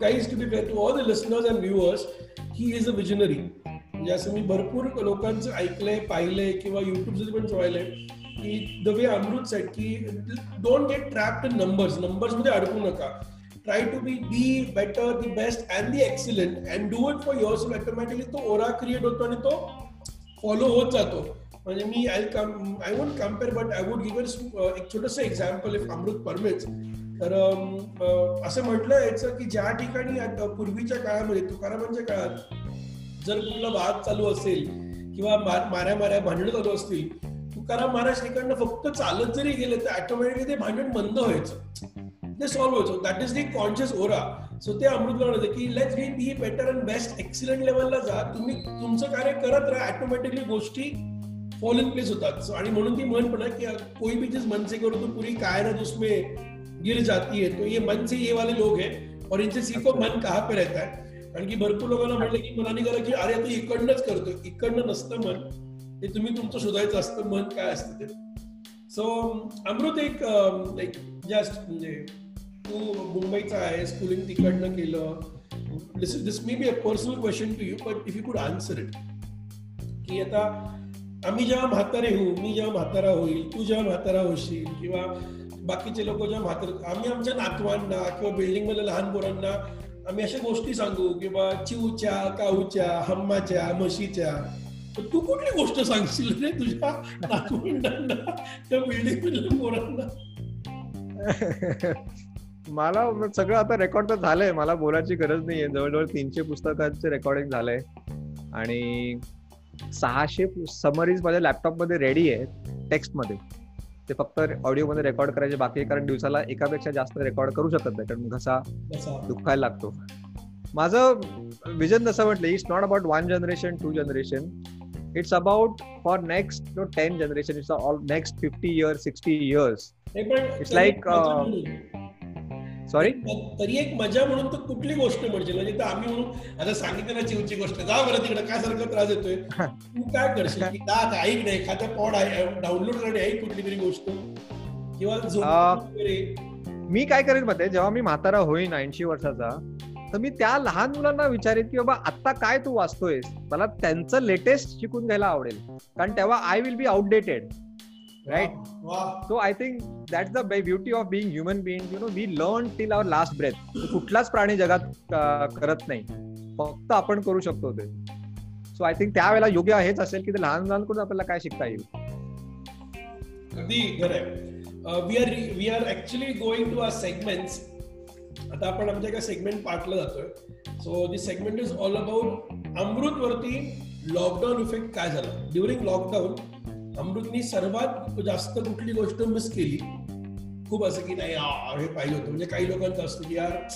guys to be fair to all the listeners and viewers he is a visionary म्हणजे असं मी भरपूर लोकांचं ऐकलंय पाहिलंय किंवा युट्यूबचं पण पाहिलंय की द वे अमृत सेट की don't get trapped in numbers नंबर्समध्ये अडकू नका. Try to be the better the best and the excellent and do it for your automatically तो ओरा क्रिएट होतो आणि तो फॉलो होत जातो. म्हणजे मी I come I won't compare but I would give एक छोटंसं एक्झाम्पल इफ अमृत परमेच तर um, uh, असं म्हटलं यायचं की ज्या ठिकाणी आता पूर्वीच्या काळामध्ये तुकारामांच्या काळात जर कुठला वाद चालू असेल किंवा माऱ्या माऱ्या भांडणं चालू असतील तुकाराम महाराज इकडनं फक्त चालत जरी गेले तर ऑटोमॅटिकली ते भांडण बंद व्हायचं. ते सॉल्व्ह व्हायचं. That is the conscious aura so ते अमृत म्हणायचं की let's be be better and best excellent लेवलला जा. तुम्ही तुमचं कार्य करत राहा. ऑटोमॅटिकली गोष्टी फॉल इन प्लेस होतात. आणि म्हणून ती म्हण पण की कोई भी चीज मन से करो तो पूरी कायरत उसमें गिर जाती है. तो ये मन से ये वाले लोग हैं और इनसे सीखो मन कहाँ पे रहता है? कारण की भरपूर लोकांना म्हटलं की मनाने करा की अरे आता इकडनंच करतोय. इकडनं नसतं मन. ते तुम्ही तुमचं शोधायचं असतं मन काय असतं ते. सो अमृत एक लाईक जस्ट म्हणजे तू मुंबईचा आहे स्कूलिंग तिकडनं केलं. This this may be a personal question to you but if you could answer it की आता आम्ही जेव्हा म्हातारे होऊ मी जेव्हा म्हातारा होईल तू जेव्हा म्हातारा होशील किंवा बाकीचे लोक जेव्हा म्हातारे आम्ही आमच्या नातवांना किंवा बिल्डिंगमधल्या लहान पोरांना आम्ही अशा गोष्टी सांगू किंवा चिवच्या काऊच्या हम्माच्या म्हशीच्या. तर तू कुठली गोष्ट सांगशील रे तुझ्या नातवंडांना त्या बिल्डिंग मधल्या पोरांना? मला सगळं आता रेकॉर्ड तर झालंय. मला बोलायची गरज नाहीये. जवळजवळ तीनशे पुस्तकांचे रेकॉर्डिंग झालंय. आणि सहाशे समरीज माझ्या लॅपटॉपमध्ये रेडी आहे टेक्स्टमध्ये ते फक्त ऑडिओ मध्ये रेकॉर्ड करायचे बाकी कारण दिवसाला एकापेक्षा जास्त रेकॉर्ड करू शकत नाही कारण घसा दुखायला लागतो. माझं विजन जसं म्हटलं it's not about one generation to generation it's about for next ten generation it's all next fifty years sixty years हे पण सॉरी तरी एक मजा म्हणून तर कुठली गोष्ट म्हणजे तर आम्ही म्हणून आता सांगितलं ना चिवची गोष्ट. जा बरं तिकडे काय सारखं त्रास येतोय तू काय करशील? की आता ऐक नाही एखाद्या पॉड डाउनलोड करणे ऐक कुठली तरी गोष्ट. किंवा मी काय करेन मध्ये जेव्हा मी म्हातारा होईन ऐंशी वर्षाचा तर मी त्या लहान मुलांना विचारेन की बाबा आता काय तू वाचतोयस? मला त्यांचं लेटेस्ट शिकून घ्यायला आवडेल. कारण तेव्हा I will be outdated right वा so I think that's the beauty of being human being you know we learn till our last breath कुठलाच प्राणी जगात करत नाही. फक्त आपण करू शकतो ते. सो आय थिंक त्यावेळेला योग्य हेच असेल की ते लहान मुलांकडून आपल्याला काय शिकता येईल. अगदी खरंय we are we are actually going to our segments आता आपण आमच्या एका सेगमेंट पार्टला जातोय. So this segment is all about Amrit वरती लॉकडाऊन इफेक्ट काय झाला? ड्युरिंग लॉकडाऊन अमृतनी सर्वात जास्त कुठली गोष्ट मिस केली? खूप असं की नाही आ, हे पाहिजे होतं. म्हणजे काही लोकांचं असतं की यार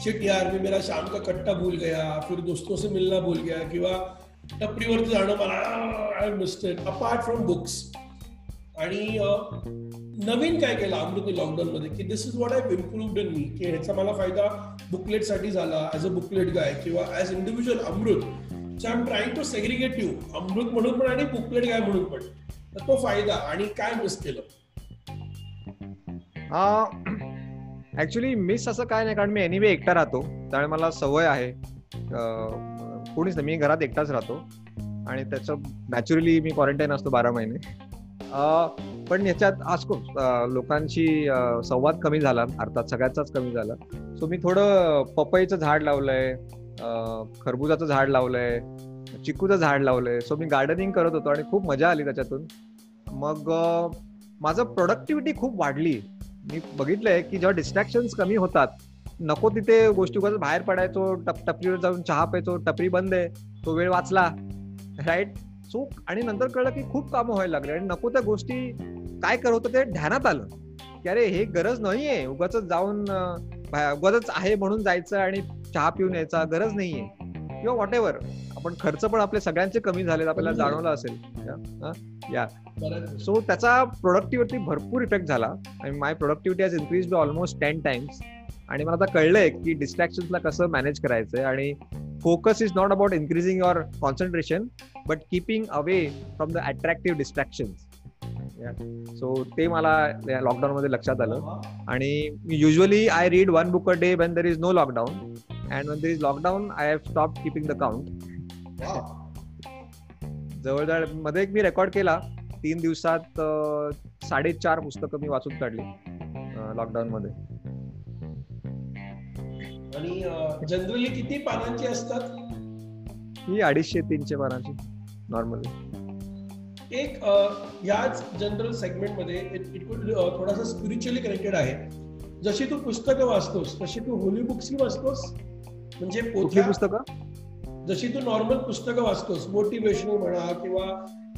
शिट यार मी मेरा शाम का कट्टा भूल गया फिर दोस्तों से मिलना भूल गया किंवा टपरीवरती जाणं मला अपार्ट फ्रॉम बुक्स आणि नवीन काय केलं अमृत लॉकडाऊन मध्ये की this is what I improved in me की ह्याचा मला फ़ायदा बुकलेट साठी झाला ऍज अ बुकलेट गाय किंवा as individual Amrit so I am trying to segregate you Amrit म्हणून पण आणि बुकलेट गाय म्हणून पण. तर तो फायदा आणि काय मिस केलं? ऍक्च्युली मिस असं काय नाही कारण मी एनिवे एकटा राहतो. त्यामुळे मला सवय आहे. कोणीच नाही. मी घरात एकटाच राहतो. आणि त्याचं नॅचरली मी क्वारंटाईन असतो बारा महिने. पण याच्यात ऑफकोर्स लोकांशी संवाद कमी झाला. अर्थात सगळ्याचाच कमी झाला. सो मी थोडं पपईचं झाड लावलंय. खरबुजाचं झाड लावलंय चिकूचं झाड लावलंय. सो मी गार्डनिंग करत होतो आणि खूप मजा आली त्याच्यातून. मग माझं प्रोडक्टिव्हिटी खूप वाढली. मी बघितलंय की जेव्हा डिस्ट्रॅक्शन कमी होतात नको तिथे गोष्टी उगाच बाहेर पडायचो टप टपरीवर जाऊन चहा प्यायचो टपरी बंद आहे तो वेळ वाचला राईट सो आणि नंतर कळलं की खूप कामं व्हायला लागले आणि नको त्या गोष्टी काय करत होतं ते ध्यानात आलं. की अरे हे गरज नाहीये उगाच जाऊन उगाच आहे म्हणून जायचं आणि चहा पिऊन यायचा गरज नाहीये. किंवा व्हॉट एव्हर आपण खर्च पण आपले सगळ्यांचे कमी झालेत आपल्याला जाणवलं असेल. या सो त्याचा प्रोडक्टिव्हिटी भरपूर इफेक्ट झाला. आणि my productivity has increase to almost ten times आणि मला आता कळलंय की डिस्ट्रॅक्शन्सला कसं मॅनेज करायचंय. आणि focus is not about increasing your concentration but keeping away from the attractive distractions so ते मला लॉकडाऊन मध्ये लक्षात आलं. आणि usually I read one book a day when there is no lockdown and when is lockdown I have stop keeping the count जवळजवळमध्ये एक मी record केला तीन दिवसात साडेचार पुस्तकं मी वाचून काढली लॉकडाऊन मध्ये. आणि जनरली किती पानांची असतात? ही अडीचशे तीनशे पानाची नॉर्मली एक याच जनरल सेगमेंटमध्ये इट कुड थोडासा स्पिरिच्युअली कनेक्टेड आहे. जशी तू पुस्तकं वाचतोस तशी तू होली बुक्सही वाचतोस म्हणजे कुठली पुस्तकं? जशी तू नॉर्मल पुस्तकं वाचतोस मोटिवेशनल म्हणा किंवा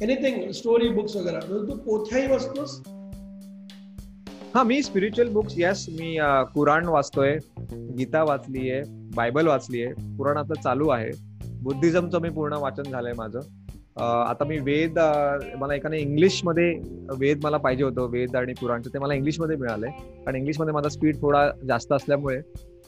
एनिथिंग स्टोरी बुक्स वगैरे. तर तू पोथ्याही वाचतोस? हा मी स्पिरिच्युअल बुक्स येस मी कुराण वाचतोय गीता वाचली आहे बायबल वाचली आहे कुराण आता चालू आहे. बुद्धिझमचं मी पूर्ण वाचन झालंय माझं. आता मी वेद मला एकाने इंग्लिशमध्ये वेद मला पाहिजे होतं वेद आणि पुराणचं ते मला इंग्लिशमध्ये मिळालंय. कारण इंग्लिशमध्ये माझा स्पीड थोडा जास्त असल्यामुळे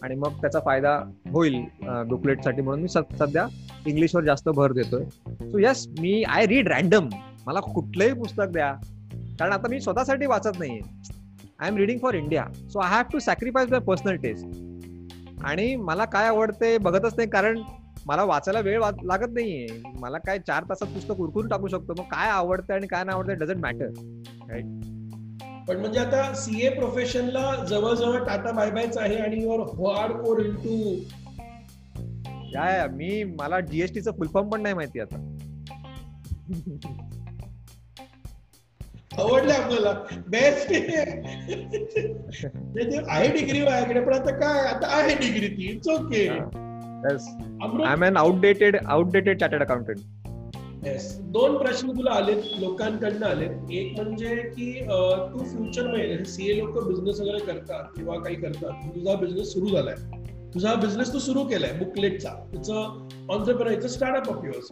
आणि मग त्याचा फायदा होईल बुकलेटसाठी म्हणून मी सध्या इंग्लिशवर जास्त भर देतोय. सो यस मी आय रीड रॅन्डम मला कुठलंही पुस्तक द्या. कारण आता मी स्वतःसाठी वाचत नाहीये. I am reading for India so I have to sacrifice my personal taste आणि मला काय आवडते बघतच नाही कारण मला वाचायला वेळ वा- लागत नाहीये. मला काय चार तासात पुस्तक उरकून टाकू शकतो. मग काय आवडतं आणि काय नाही आवडतं डझंट मॅटर पण म्हणजे आता सीए प्रोफेशनला जवळजवळ टाटा बाय बायच आहे आणि your hard core in to या मी मला जीएसटीचं फुल फॉर्म पण नाही माहिती आता. आवडले आपल्याला बेस्ट आहे डिग्री माझ्याकडे पण आता काय आता आहे डिग्री ती. It's okay I am an outdated outdated chartered accountant yes दोन प्रश्न तुला आलेत लोकांकडनं आलेत. एक म्हणजे की तू फ्युचरमध्ये सीए लोक बिझनेस वगैरे करतात किंवा काही करतात. तुझा बिझनेस सुरू झालाय. तुझा बिझनेस तू सुरू केलाय बुकलेटचा तुझं ऑन्टरप्रेनरचं स्टार्टअप ऑफ युअर्स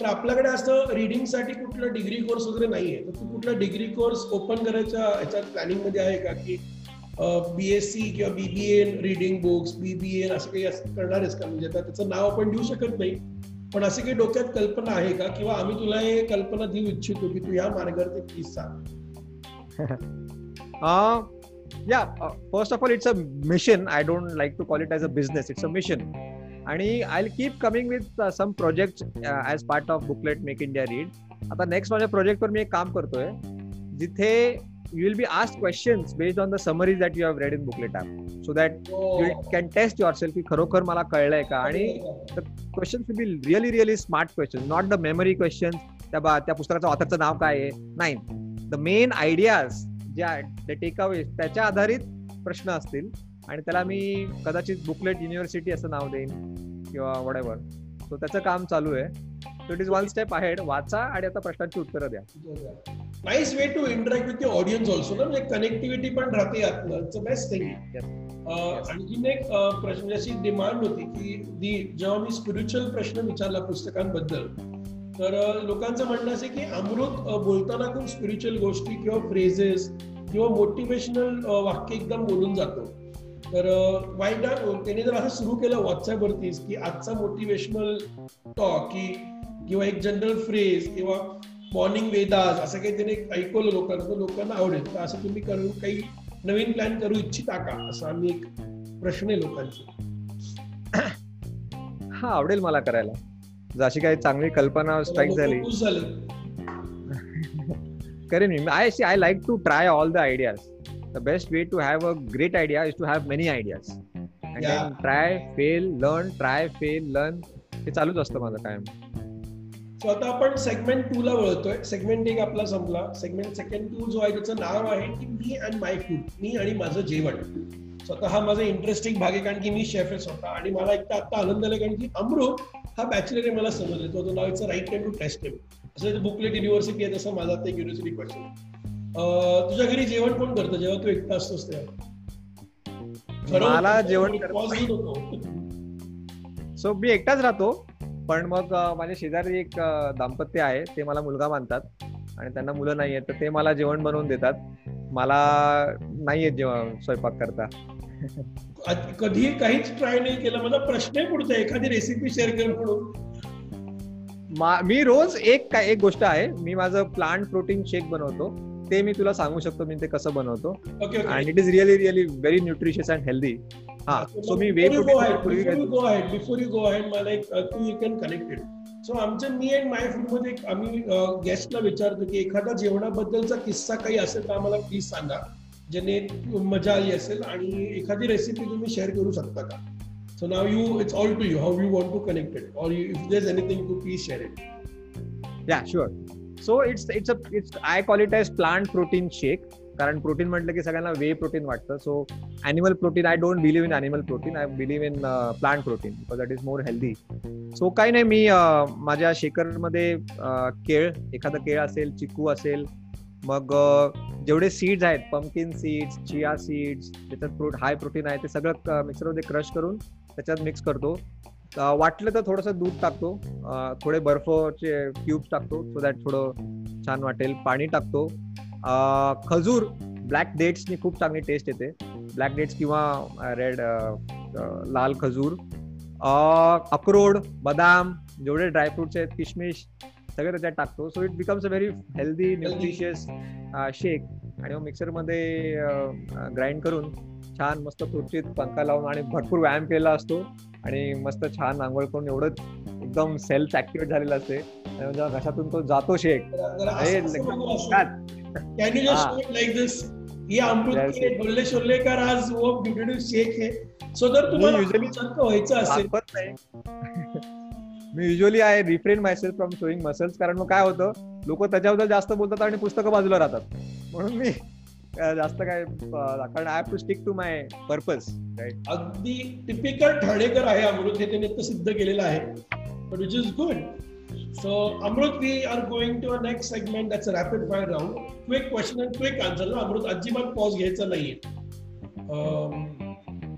तर आपल्याकडे असं रिडिंगसाठी साठी कुठलं डिग्री कोर्स वगैरे नाहीये. तर तू कुठला डिग्री कोर्स ओपन करायच्या याच्यात प्लॅनिंगमध्ये आहे का? की बीएससी किंवा बीबीए रिडिंग बुक्स बीबीए असं काही असं करणार आहेस का? म्हणजे आता त्याचं नाव आपण देऊ शकत नाही. पण अशी काही डोक्यात कल्पना आहे का? किंवा आम्ही तुला हे कल्पना देऊ इच्छितो की तू या मार्गावरती प्लीज सांग. या first of all it's a mission I don't like to call it as a business it's a mission आणि I keep coming with some project as part of booklet make India read आता next माझ्या प्रोजेक्टवर मी एक काम करतोय. जिथे you will be ask questions based on the summaries that you have read in booklet app so that you can test yourself की खरोखर मला कळलंय का? आणि question will be really really smart question not the memory question त्या बा- त्या पुस्तकाचं ऑथरचं नाव काय आहे? नाही. द मेन आयडियाज ज्या टेक अवे त्याच्या आधारित प्रश्न असतील आणि त्याला मी कदाचित बुकलेट युनिव्हर्सिटी असं नाव देईन किंवा वडेवर सो त्याचं काम चालू आहे. So it is one step ahead वाचा आणि आता प्रश्नांची उत्तरं द्या. Nice way to interact with the audience also ना म्हणजे कनेक्टिव्हिटी पण राहते यातनं. It's best thing. आणखीन एक अं, प्रश्न म्हणजे अशी डिमांड होती की दी जेव्हा मी स्पिरिच्युअल प्रश्न विचारला पुस्तकांबद्दल तर अं, लोकांचं म्हणणं असं की अमृत अं, बोलताना खूप स्पिरिच्युअल गोष्टी किंवा फ्रेजेस किंवा मोटिवेशनल वाक्य एकदम बोलून जातो. तर वाय नॉट त्याने जर असं सुरू केलं व्हॉट्सअपवरतीच की आजचा मोटिवेशनल टॉक की किंवा एक जनरल फ्रेज किंवा मॉर्निंग वेदाज असं काही त्याने ऐकवलं लोकांना लोकांना आवडेल. तर असं तुम्ही करू काही नवीन प्लॅन करू इच्छिता का? असा आम्ही एक प्रश्न आहे लोकांची. हा आवडेल मला करायला. जशी काही चांगली कल्पना स्ट्राईक झाली. करेन मी. I see I like to try all the ideas the best way to have a great idea is to have many ideas try fail learn try fail learn हे चालूच असतं माझं कायम. सो आता आपण सेगमेंट टू ला वळतोय. Segment एक आपला संपला. सेगमेंट सेकंड टू जो आहे त्याचं नाव आहे की मी अँड माय फूड मी आणि माझं जेवण. सो आता हा माझा इंटरेस्टिंग भाग आहे कारण की मी शेफ आहे स्वतः. आणि मला एक तर आता आनंद आला कारण की अमृत हा बॅचलर आहे मला समजलं. तो नाव it's right time to test him. असं बुकलेट युनिव्हर्सिटी आहे तसं माझा ते युनिव्हर्सिटी क्वेश्चन तुझ्या घरी जेवण कोण करतं? जेव्हा तू एकटा असतोस तेव्हा. मला जेवण. सो मी एकटाच राहतो. पण मग माझ्या शेजारी एक दाम्पत्य आहे ते मला मुलगा मानतात आणि त्यांना मुलं नाही आहेत तर ते मला जेवण बनवून देतात. मला नाही येत जेवण स्वयंपाक करता. कधी काहीच ट्राय नाही केलं. मला प्रश्न पुढचा एखादी रेसिपी शेअर कर म्हणून. मा- रोज एक काय एक गोष्ट आहे. मी माझं प्लांट प्रोटीन शेक बनवतो. ते मी तुला सांगू शकतो मी ते कसं बनवतो. Okay and it is really really very nutritious and healthy हा so me way before you go ahead before you go ahead मला एक तू यू कॅन कनेक्टेड सो आमच्या मी अँड माय फूडमध्ये आम्ही गेस्टला विचारतो की एखादा जेवणाबद्दलचा किस्सा काही असेल तर आम्हाला प्लीज सांगा. ज्याने मजा आली असेल आणि एखादी रेसिपी तुम्ही शेअर करू शकता का? So now you it's all to you how you want to connected or if there anything to please share it yeah sure so it's it's a it's I call it as plant protein shake कारण protein म्हटलं की सगळ्यांना whey protein वाटतं. So animal protein I don't believe in animal protein I believe in plant protein because that is more healthy so काही नाही मी uh, माझ्या शेकरमध्ये uh, केळ एखादं केळ असेल चिकू असेल मग uh, जेवढे सीड्स आहेत पम्पकिन सीड्स चिया सीड्स त्याच्यात प्रो हाय प्रोटीन आहे ते सगळं मिक्सरमध्ये क्रश करून त्याच्यात मिक्स करतो. वाटलं तर थोडंसं दूध टाकतो थोडे बर्फचे क्यूब्स टाकतो सो दॅट थोडं छान वाटेल. पाणी टाकतो. खजूर ब्लॅक डेट्सनी खूप चांगली टेस्ट येते. ब्लॅक डेट्स किंवा रेड लाल खजूर. अक्रोड बदाम जेवढे ड्रायफ्रुट्स आहेत किशमिश सगळे त्याच्यात टाकतो. So it becomes a very healthy nutritious shake आणि मग मिक्सरमध्ये ग्राइंड करून छान मस्त खुर्चीत पंखा लावून आणि भरपूर व्यायाम केलेला असतो. आणि मस्त छान आंघोळ करून एवढं एकदम सेल्फ ऍक्टिव्हेट झालेलं असते. घशातून तो जातो शेक हे कैन यू जस्ट हाँ. लाइक दिस ये अमृत Yes. के डोले शोले का राज वो ब्युटिफुल शेक है। सो जर तुम्हाला usually- चक्क व्हायचं असेल। मी usually I refrain myself from showing muscles कारण मग काय होतं? लोक त्याच्याबद्दल जास्त बोलतात आणि पुस्तकं बाजूला राहतात. म्हणून मी जास्त काय कारण I have to stick to my purpose right अगदी टिपिकल ठाणेकर आहे अमृत हे त्याने सिद्ध केलेलं आहे. But which is good so Amrit we are going to a next segment that's rapid fire round quick question and quick answer ना अमृत अजिबात पॉज घ्यायचा नाहीये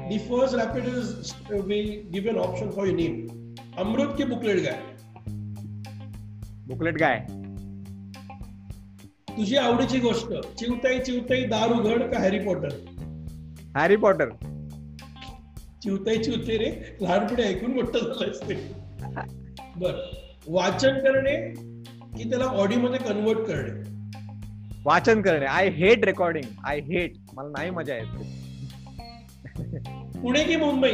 the first rapid is we give an option for you name Amrit की booklet guy booklet काय तुझी आवडीची गोष्ट. चिवताई चिवताई दार उघड का हॅरी पॉटर हॅरी पॉटर चिवताई चिवते रे. लहानपणी ऐकून मोठं झालं असते बर. वाचन करणे की त्याला ऑडिओ मध्ये कन्वर्ट करणे. वाचन करणे. I hate recording I hate मला नाही मजा येते. पुणे की मुंबई?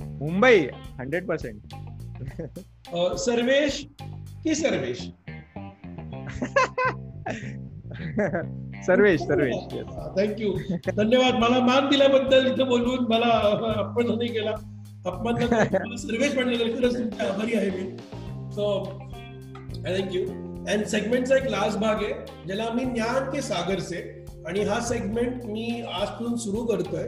मुंबई हंड्रेड पर्सेंट सर्वेश की सर्वेश? सर्वेश सर्वेश. थँक्यू धन्यवाद. मला मान दिल्याबद्दल इथं बोलवून मला नाही केला. अपमान न खरंच आभारी आहे मी. सो थँक्यू अँड सेगमेंटचा एक लास्ट भाग आहे ज्याला आम्ही ज्ञान ते सागर से आणि हा सेगमेंट मी आजपासून सुरू करतोय.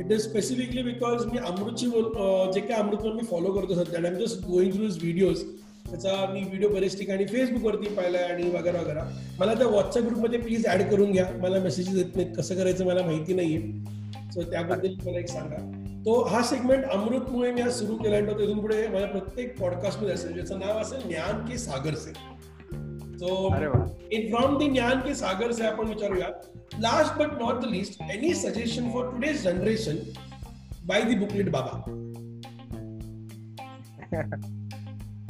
इट इज स्पेसिफिकली बिकॉज मी अमृतची जे काय अमृतवर मी फॉलो करतो सध्या I am just going through videos त्याचा मी व्हिडिओ बरेच ठिकाणी फेसबुकवरती पाहिलाय आणि वगैरे वगैरे. मला त्या व्हॉट्सअप ग्रुपमध्ये प्लीज ऍड करून घ्या. मला मेसेजेस येत नाहीत. कसं करायचं मला माहिती नाहीये. सो त्याबद्दल मला एक सांगा. तो हा सेगमेंट अमृतमुळे मी आज सुरू केला आणि तिथून पुढे माझ्या प्रत्येक पॉडकास्टमध्ये असेल. ज्याचं नाव असेल ज्ञान के सागर से. सो इन फ्रॉम द ज्ञान के सागर से आपण विचारूया. Last but not the least any suggestion for today's generation by the booklet बाबा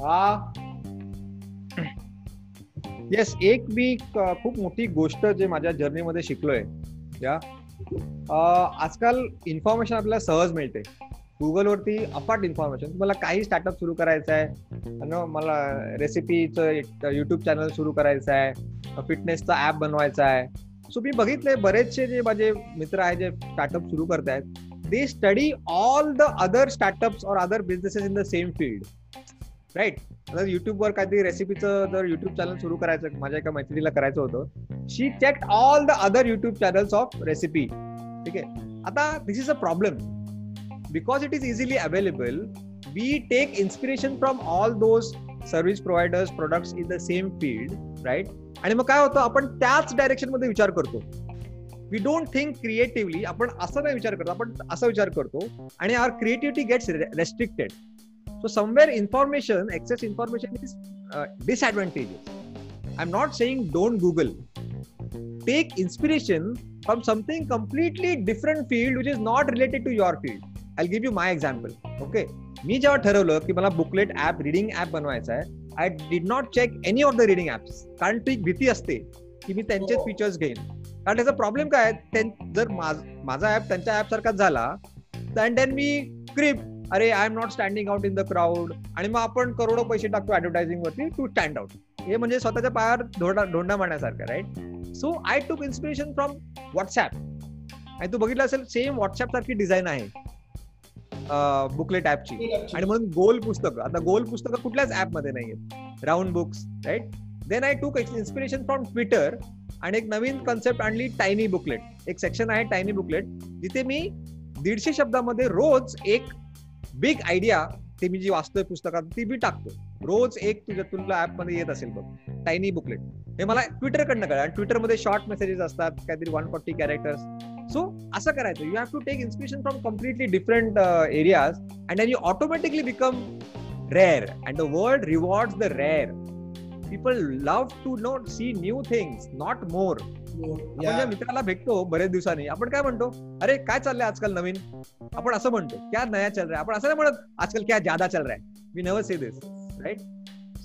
हा. येस एक मी खूप मोठी गोष्ट जे माझ्या जर्नीमध्ये शिकलोय या आजकाल इन्फॉर्मेशन आपल्याला सहज मिळते. गुगलवरती अफाट इन्फॉर्मेशन तुम्हाला काही स्टार्टअप सुरू करायचं आहे आणि मला रेसिपीचं युट्यूब चॅनल सुरू करायचं आहे फिटनेसचा ऍप बनवायचा आहे. सो मी बघितले बरेचसे जे माझे मित्र आहेत जे स्टार्टअप सुरू करत आहेत they study all the other startups और other businesses in the same field right आता युट्यूबवर काहीतरी रेसिपीचं जर युट्यूब चॅनल सुरू करायचं माझ्या एका मैत्रिणीला करायचं होतं. She check all the other YouTube channels of recipe ठीक आहे? आता this is a problem because it is easily available we take inspiration from all those service providers products in the same field right आणि मग काय होतं? आपण त्याच डायरेक्शनमध्ये विचार करतो. वी डोंट थिंक क्रिएटिव्हली आपण असं नाही विचार करतो. आपण असा विचार करतो. आणि our creativity gets restricted So somewhere information, excess information is uh, disadvantageous. I'm not saying don't Google. Take inspiration from something completely different field which is not related to your field. I'll give you my example. Okay. मी जेव्हा ठरवलं की मला booklet app reading app बनवायचा आहे I did not check any of the reading apps कारण ती भीती असते की मी त्यांचेच हो. फीचर्स घेईन कारण त्याचा प्रॉब्लेम काय आहे जर माझ- ऍप त्यांच्या ऍप सारखाच झाला अँड देन मी क्रिप अरे I am not standing out in the crowd आणि मग आपण करोडो पैसे टाकतो ऍडव्हर्टायझिंग वरती टू स्टँड आउट हे म्हणजे स्वतःच्या पायावर धोंडा धोंडा मारण्यासारखं right so I took inspiration from WhatsApp आणि तू बघितलं असेल सेम व्हॉट्सॲप सारखी डिझाईन आहे बुकलेट ऍपची आणि म्हणून गोल पुस्तक आता गोल पुस्तकं कुठल्याच ऍपमध्ये नाहीयेत. Round books right then I took inspiration from Twitter आणि एक नवीन कन्सेप्ट आणली टायनी बुकलेट एक सेक्शन आहे टायनी बुकलेट जिथे मी दीडशे शब्दामध्ये रोज एक बिग आयडिया ते मी जी वाचतोय पुस्तकात ती मी टाकतो रोज एक तुझ्या तुला ऍपमध्ये येत असेल बघ टायनी बुकलेट हे मला ट्विटर कडनं कळलं. आणि ट्विटरमध्ये शॉर्ट मेसेजेस असतात काहीतरी वन फॉर्टी कॅरेक्टर्स सो असं करायचं. You have to take inspiration from completely different areas and then you automatically become rare and the world reward the rare people love to note see new things not more आपण ज्या मित्राला भेटतो बरेच दिवसांनी आपण काय म्हणतो? अरे काय चाललंय आजकाल नवीन? आपण असं म्हणतो क्या नया चल रहा है? आपण असं नाही म्हणत आजकाल क्या ज्यादा चल रहा है? We never say this right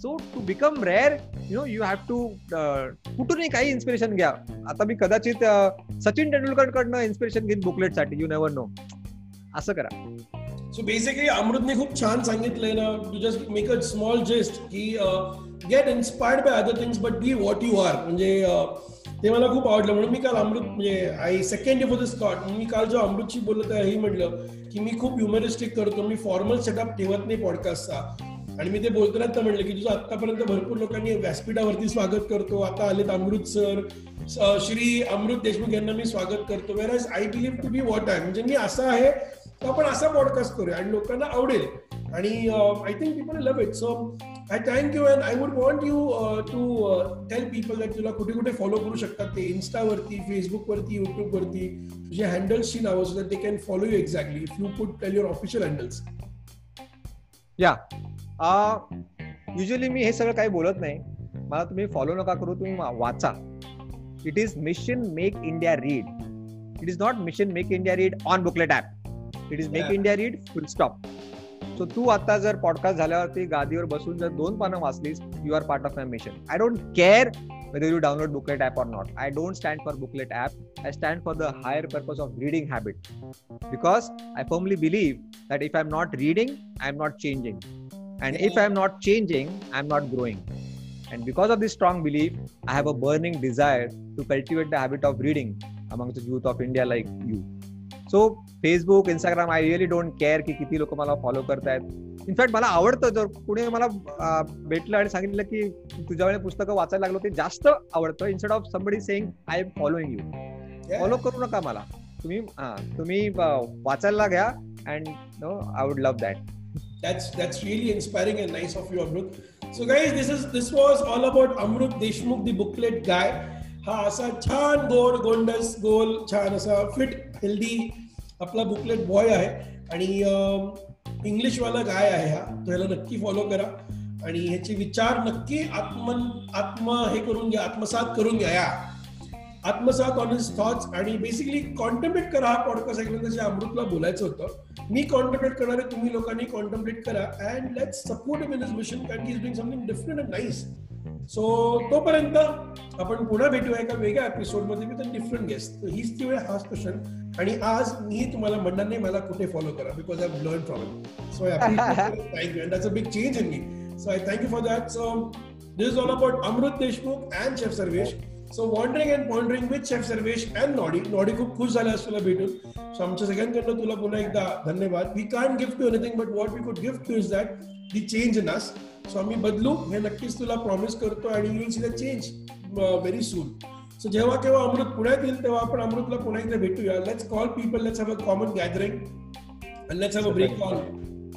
so to become rare you know you have to कुठूनही काही इन्स्पिरेशन घ्या. आता मी कदाचित सचिन तेंडुलकर कडनं इन्स्पिरेशन घेईन बुकलेटसाठी यू नेव्हर नो असं करा. सो बेसिकली अमृतने खूप छान सांगितलंय ना to just make a small jest की get inspired by other things but be what you are म्हणजे ते मला खूप आवडलं. म्हणून मी काल अमृत म्हणजे I second for this thought मी काल जो अमृतशी बोललो आहे हे म्हटलं की मी खूप ह्युमरिस्टिक करतो. मी फॉर्मल सेटअप ठेवत नाही पॉडकास्टचा आणि मी ते बोलताना तर म्हणलं की तुझं आतापर्यंत भरपूर लोकांनी व्यासपीठावरती स्वागत करतो. आता आलेत अमृत सर श्री अमृत देशमुख यांना मी स्वागत करतो. Where as I believe to be what आहे म्हणजे मी असं आहे तर आपण असा पॉडकास्ट करूया. आणि लोकांना आवडेल. आणि I think people love it so I thank you and I would want you to tell people that तुला कुठे कुठे फॉलो करू शकतात ते इन्स्टावरती फेसबुकवरती युट्यूबवरती तुझे हँडल्सची नावं so that they can follow you exactly if you put tell your official handles या युजली मी हे सगळं काही बोलत नाही. मला तुम्ही फॉलो नका करू तुम्ही वाचा. It is mission make India read it is not mission make India read on booklet app it is make. India read full stop so तू आता जर पॉडकास्ट झाल्यावरती गादीवर बसून जर दोन पानं वाचलीस you are part of my mission I don't care whether you download booklet app or not i don't stand for booklet app i stand for the higher purpose of reading habit because i firmly believe that if i'm not reading i'm not changing and if i'm not changing i'm not growing and because of this strong belief i have a burning desire to cultivate the habit of reading among the youth of india like you So Facebook Instagram I really don't care की किती लोक मला follow करतायत. In fact मला आवडतं. जर कुणी मला भेटलं आणि सांगितलं की तुझ्या वेळेला पुस्तकं वाचायला लागलो ते जास्त आवडतं. Instead of somebody saying I am following you follow करू नका मला. तुम्ही हा तुम्ही वाचायला घ्या and no I would love that that's that's really inspiring and nice of you Amrut. So guys, this is this was all about Amrut Deshmukh, the booklet guy. हा असा छान गोड गोंडस गोल छान असा फिट हेल्दी आपला बुकलेट बॉय आहे. आणि इंग्लिशवाला गाय आहे हा. तो ह्याला नक्की फॉलो करा. आणि ह्याचे विचार नक्की आत्म आत्म हे करून घ्या आत्मसात करून घ्या या. आत्मसात ऑन हिज थॉट्स आणि बेसिकली कॉन्टम्प्लेट करा हा पॉडकास्ट ऐकल्यानंतर जे अमृतला बोलायचं होतं. मी कॉन्टम्प्लेट करणारे तुम्ही लोकांनी कॉन्टम्प्लेट करा. And let's support in his mission कारण की is doing something different and nice so तोपर्यंत आपण पुन्हा भेटूया एका वेगळ्या एपिसोडमध्ये विथ अ डिफरंट गेस्ट हीच ती वेळ हाच क्वेश्चन आणि आज मी तुम्हाला म्हणणार नाही मला कुठे फॉलो करा because I learn from it so thank you and that's a big change in me so I thank you for that so this is all about Amrit Deshmukh and chef Sarvesh so wondering and pondering with chef Sarvesh and noddy noddy खूप खुश झाले आज तुला भेटून. So आमच्या सगळ्यांकडनं तुला पुन्हा एकदा धन्यवाद. We can't gift to anything but what we could gift to is that the change in us so आम्ही बदलू हे नक्कीच तुला प्रॉमिस करतो आणि you see the change very soon so जेव्हा केव्हा अमृत पुण्यात येईल तेव्हा आपण अमृतला पुन्हा एकदा भेटूया. Let's call people let's have a common gathering let's have a break call.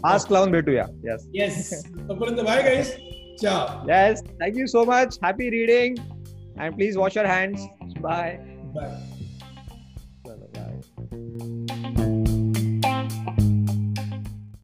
Mask लावून भेटूया. Yes Yes. तोपर्यंत bye guys ciao. Yes thank you so much happy reading and please wash your hands bye bye